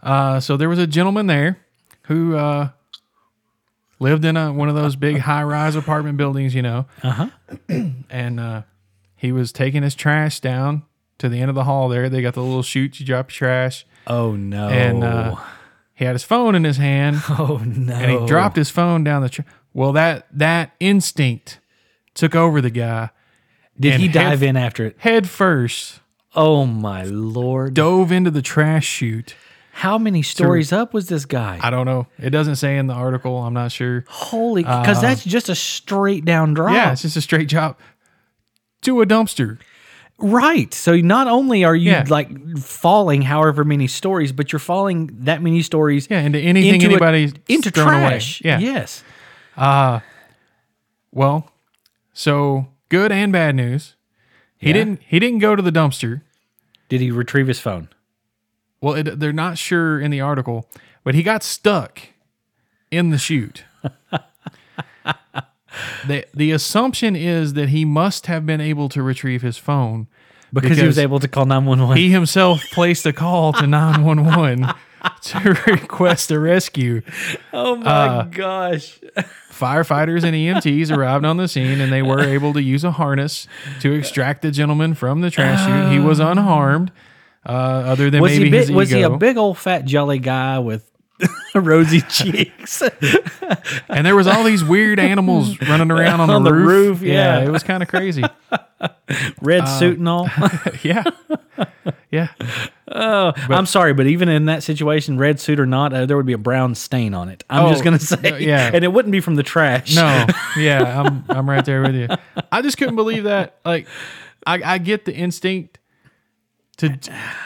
Uh, so there was a gentleman there who uh, lived in a one of those big high rise apartment buildings, you know. Uh huh. and uh, he was taking his trash down to the end of the hall there. They got the little chute you drop your trash, Oh no. and uh, he had his phone in his hand, oh no. and he dropped his phone down the. Tra- well, that that instinct took over the guy Did he head- dive in after it? head first, Oh my lord. dove into the trash chute. How many stories up was this guy? I don't know. It doesn't say in the article. I'm not sure. Holy, because that's just a straight down drop. Uh, Yeah, it's just a straight drop to a dumpster. Right. So not only are you Yeah. like falling however many stories, but you're falling that many stories Yeah, into anything into a- anybody's into thrown away. trash. Yeah. Yes. Uh well, so good and bad news. He Yeah. didn't. He didn't go to the dumpster. Did he retrieve his phone? Well, it, they're not sure in the article, but he got stuck in the chute. the The assumption is that he must have been able to retrieve his phone Because, he was able to call 911. He himself placed a call to nine one one to request a rescue. oh my uh, gosh. Firefighters and EMTs arrived on the scene and they were able to use a harness to extract the gentleman from the trash chute. He was unharmed, uh, other than Was maybe he big, his was he a big old fat jelly guy with rosy cheeks? and there was all these weird animals running around on, On the, the roof. roof, yeah. it was kind of crazy. Red Uh, suit and all. yeah, yeah. Oh, I'm sorry, but even in that situation, red suit or not, uh, there would be a brown stain on it. I'm just Oh, gonna say, uh, yeah. and it wouldn't be from the trash. No, yeah, I'm I'm right there with you. I just couldn't believe that. Like, I, I get the instinct to.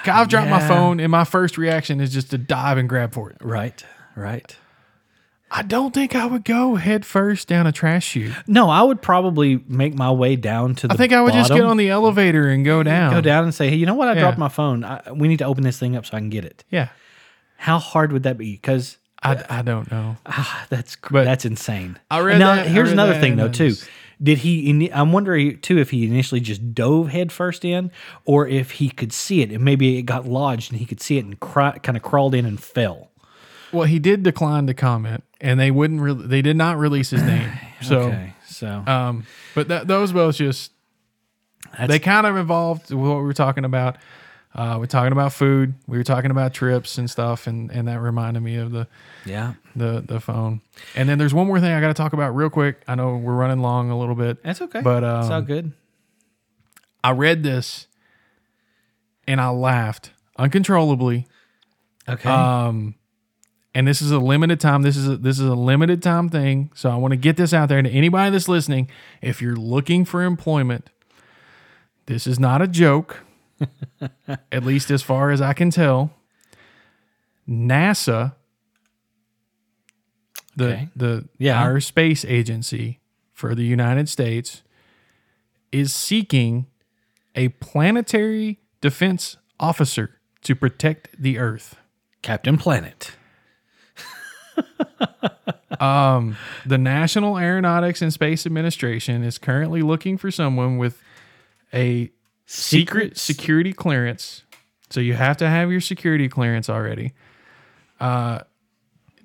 I've dropped my phone, and my first reaction is just to dive and grab for it. Right, right. I don't think I would go head first down a trash chute. No, I would probably make my way down to the I think I would just get on the elevator and go down. go down and say, hey, you know what? I Yeah. dropped my phone. I, we need to open this thing up so I can get it. Yeah. How hard would that be? Because I, I don't know. ah, that's But that's insane. I read now, that- here's read another thing though too. Did he? I'm wondering too if he initially just dove headfirst in, or if he could see it and maybe it got lodged and he could see it and cry, kind of crawled in and fell. Well, he did decline to comment, and they wouldn't. Re- they did not release his name. So, okay, so um, but that, those both just they kind of involved what we were talking about. Uh, we're talking about food. We were talking about trips and stuff, and and that reminded me of the yeah, the the phone. And then there's one more thing I got to talk about real quick. I know we're running long a little bit. that's okay. But, it's all um, good. I read this, and I laughed uncontrollably. Okay, Um, and this is a limited time. This is a, this is a limited time thing. So I want to get this out there to anybody that's listening. If you're looking for employment, this is not a joke. At least as far as I can tell. NASA, the Okay. the Yeah. our space agency for the United States, is seeking a planetary defense officer to protect the Earth. Captain Planet. um, The National Aeronautics and Space Administration is currently looking for someone with a secret security clearance. So you have to have your security clearance already uh,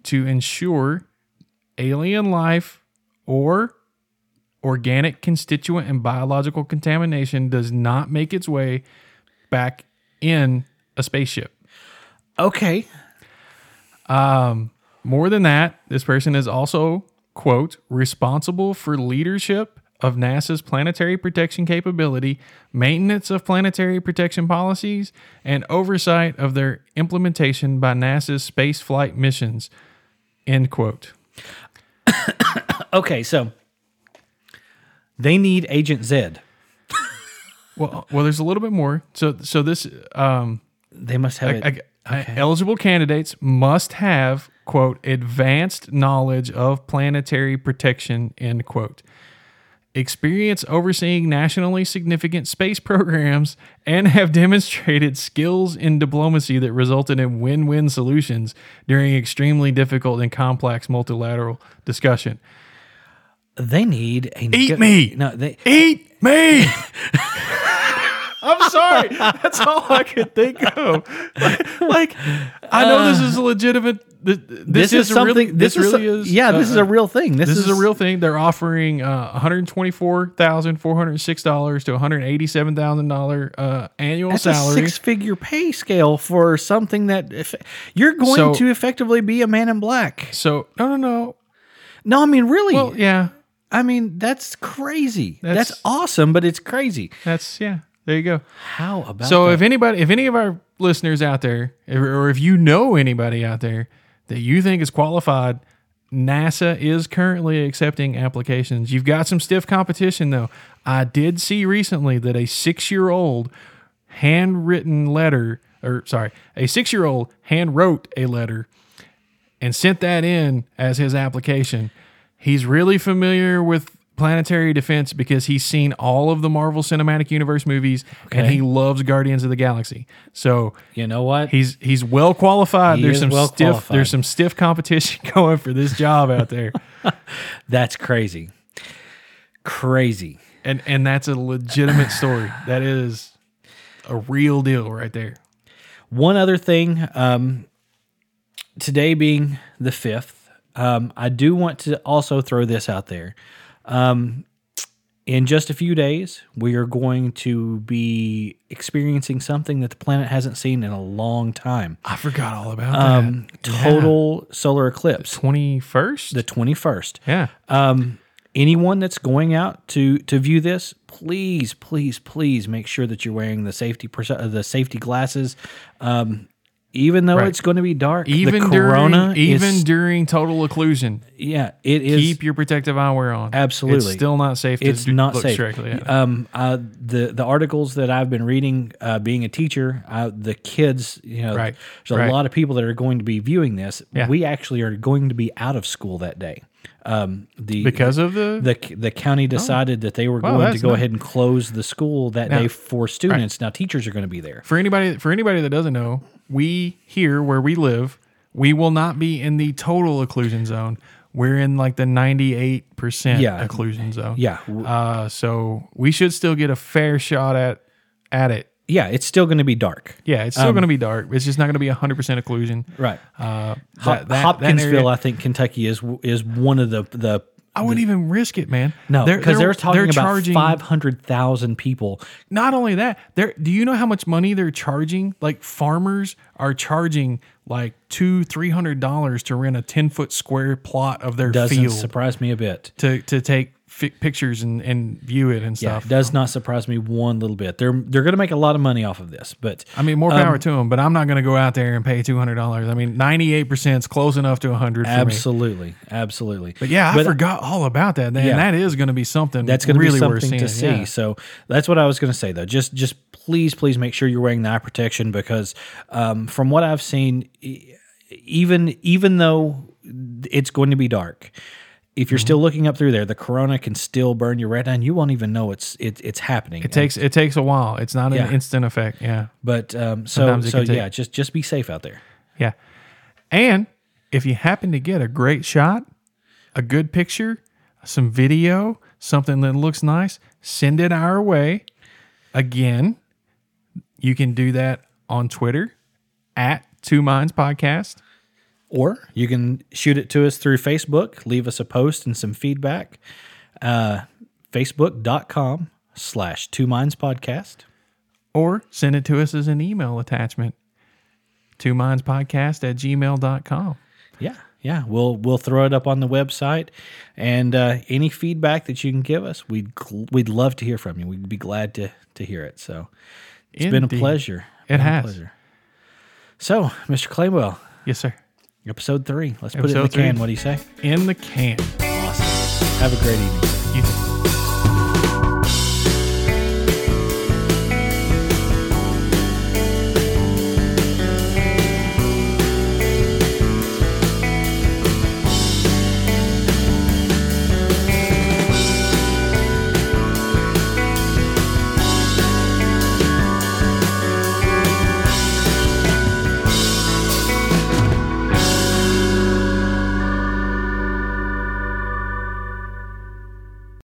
to ensure alien life or organic constituent and biological contamination does not make its way back in a spaceship. Okay, More than that, this person is also, quote, responsible for leadership of NASA's planetary protection capability, maintenance of planetary protection policies, and oversight of their implementation by NASA's space flight missions, end quote. okay. So they need Agent Zed. Well, well, there's a little bit more. So, so this, um, They must have. I- I- eligible candidates must have quote advanced knowledge of planetary protection end quote experience overseeing nationally significant space programs and have demonstrated skills in diplomacy that resulted in win-win solutions during extremely difficult and complex multilateral discussion they need a Eat me! No, they eat me I'm sorry. That's all I could think of. Like, I know this is a legitimate. This, this, is, something. Really, this, this, is really a- is. Yeah, this uh, is a real thing. This, This is a real thing. They're offering uh, one hundred twenty-four thousand four hundred six dollars to one hundred eighty-seven thousand dollar uh, annual That's salary. a six-figure pay scale for something that if, you're going So- to effectively be a man in black. so no, no, no. No, I mean really. Well, yeah, I mean that's crazy. That's- That's, awesome, but it's crazy. that's yeah. There you go. How about So that? if anybody, if any of our listeners out there, or if you know anybody out there that you think is qualified, NASA is currently accepting applications. You've got some stiff competition though. I did see recently that a six-year-old handwritten letter, or sorry, a six-year-old hand wrote a letter and sent that in as his application. He's really familiar with planetary defense because he's seen all of the Marvel Cinematic Universe movies and he loves Guardians of the Galaxy. So you know what? he's he's well qualified. He there's some well stiff qualified. there's some stiff competition going for this job out there. that's crazy. Crazy. and and that's a legitimate story. That is a real deal right there. One other thing, um, today being the fifth, um, I do want to also throw this out there. Um, in just a few days, we are going to be experiencing something that the planet hasn't seen in a long time. I forgot all about Um, that. total solar eclipse, Twenty first. the twenty first. Yeah. Um, anyone that's going out to to view this, please, please, please make sure that you're wearing the safety uh, the safety glasses. Um, even though Right. it's going to be dark, Even the corona during even is, during total occlusion, yeah, it is keep your protective eyewear on. Absolutely. it's still not safe. To it's do- not safe. directly. Um, uh, the the articles that I've been reading, uh, being a teacher, uh, the kids, you know, Right. there's a Right. lot of people that are going to be viewing this. Yeah. We actually are going to be out of school that day. Um, the because of the, the the county decided that they were going to go nice. ahead and close the school that Now- day for students. Now teachers are going to be there. for anybody for anybody that doesn't know, we here where we live, we will not be in the total occlusion zone. We're in like the ninety eight percent Yeah. occlusion zone. Yeah, Uh, so we should still get a fair shot at at it. yeah, it's still going to be dark. Yeah, it's still going to be dark. It's just not going to be hundred percent occlusion. Right. Uh, that- that- that Hopkinsville, area- I think Kentucky is is one of the the I wouldn't even risk it, man. no because they're, they're- talking they're about charging- five hundred thousand people. Not only that, they're, do you know how much money they're charging? Like farmers are charging like two, three hundred dollars to rent a ten foot square plot of their Doesn't field surprise me a bit. to to take fi- pictures and, and view it and Yeah, stuff. it does not surprise me one little bit. They're they're going to make a lot of money off of this, but I mean, more power to them, but I'm not going to go out there and pay two hundred dollars. I mean, ninety eight percent is close enough to a hundred for me. absolutely, absolutely. But yeah, I But forgot all about that. And Yeah. that is going to be something. That's going to really be worth something to see. Yeah. So that's what I was going to say though. Just just please please make sure you're wearing the eye protection because um, from what I've seen, even even though it's going to be dark. If Mm-hmm. you're still looking up through there, the corona can still burn your retina, and you won't even know it's it, it's happening. It takes it takes a while. It's not Yeah. an instant effect. Yeah. but um, so so take- yeah, just just be safe out there. Yeah. And if you happen to get a great shot, a good picture, some video, something that looks nice, send it our way. Again, you can do that on Twitter at Two Minds Podcast. Or you can shoot it to us through Facebook, leave us a post and some feedback. Uh, Facebook.com slash Two Minds Podcast. Or send it to us as an email attachment. Two Minds Podcast at gmail.com. Yeah, yeah. We'll we'll throw it up on the website, and uh, any feedback that you can give us, we'd we'd love to hear from you. We'd be glad to to hear it. So it's been a pleasure. It Been a has. pleasure. So, Mr. Claywell, Yes, sir. Episode three. Let's put it in the three. can. What do you say? In the can. Awesome. Have a great evening. You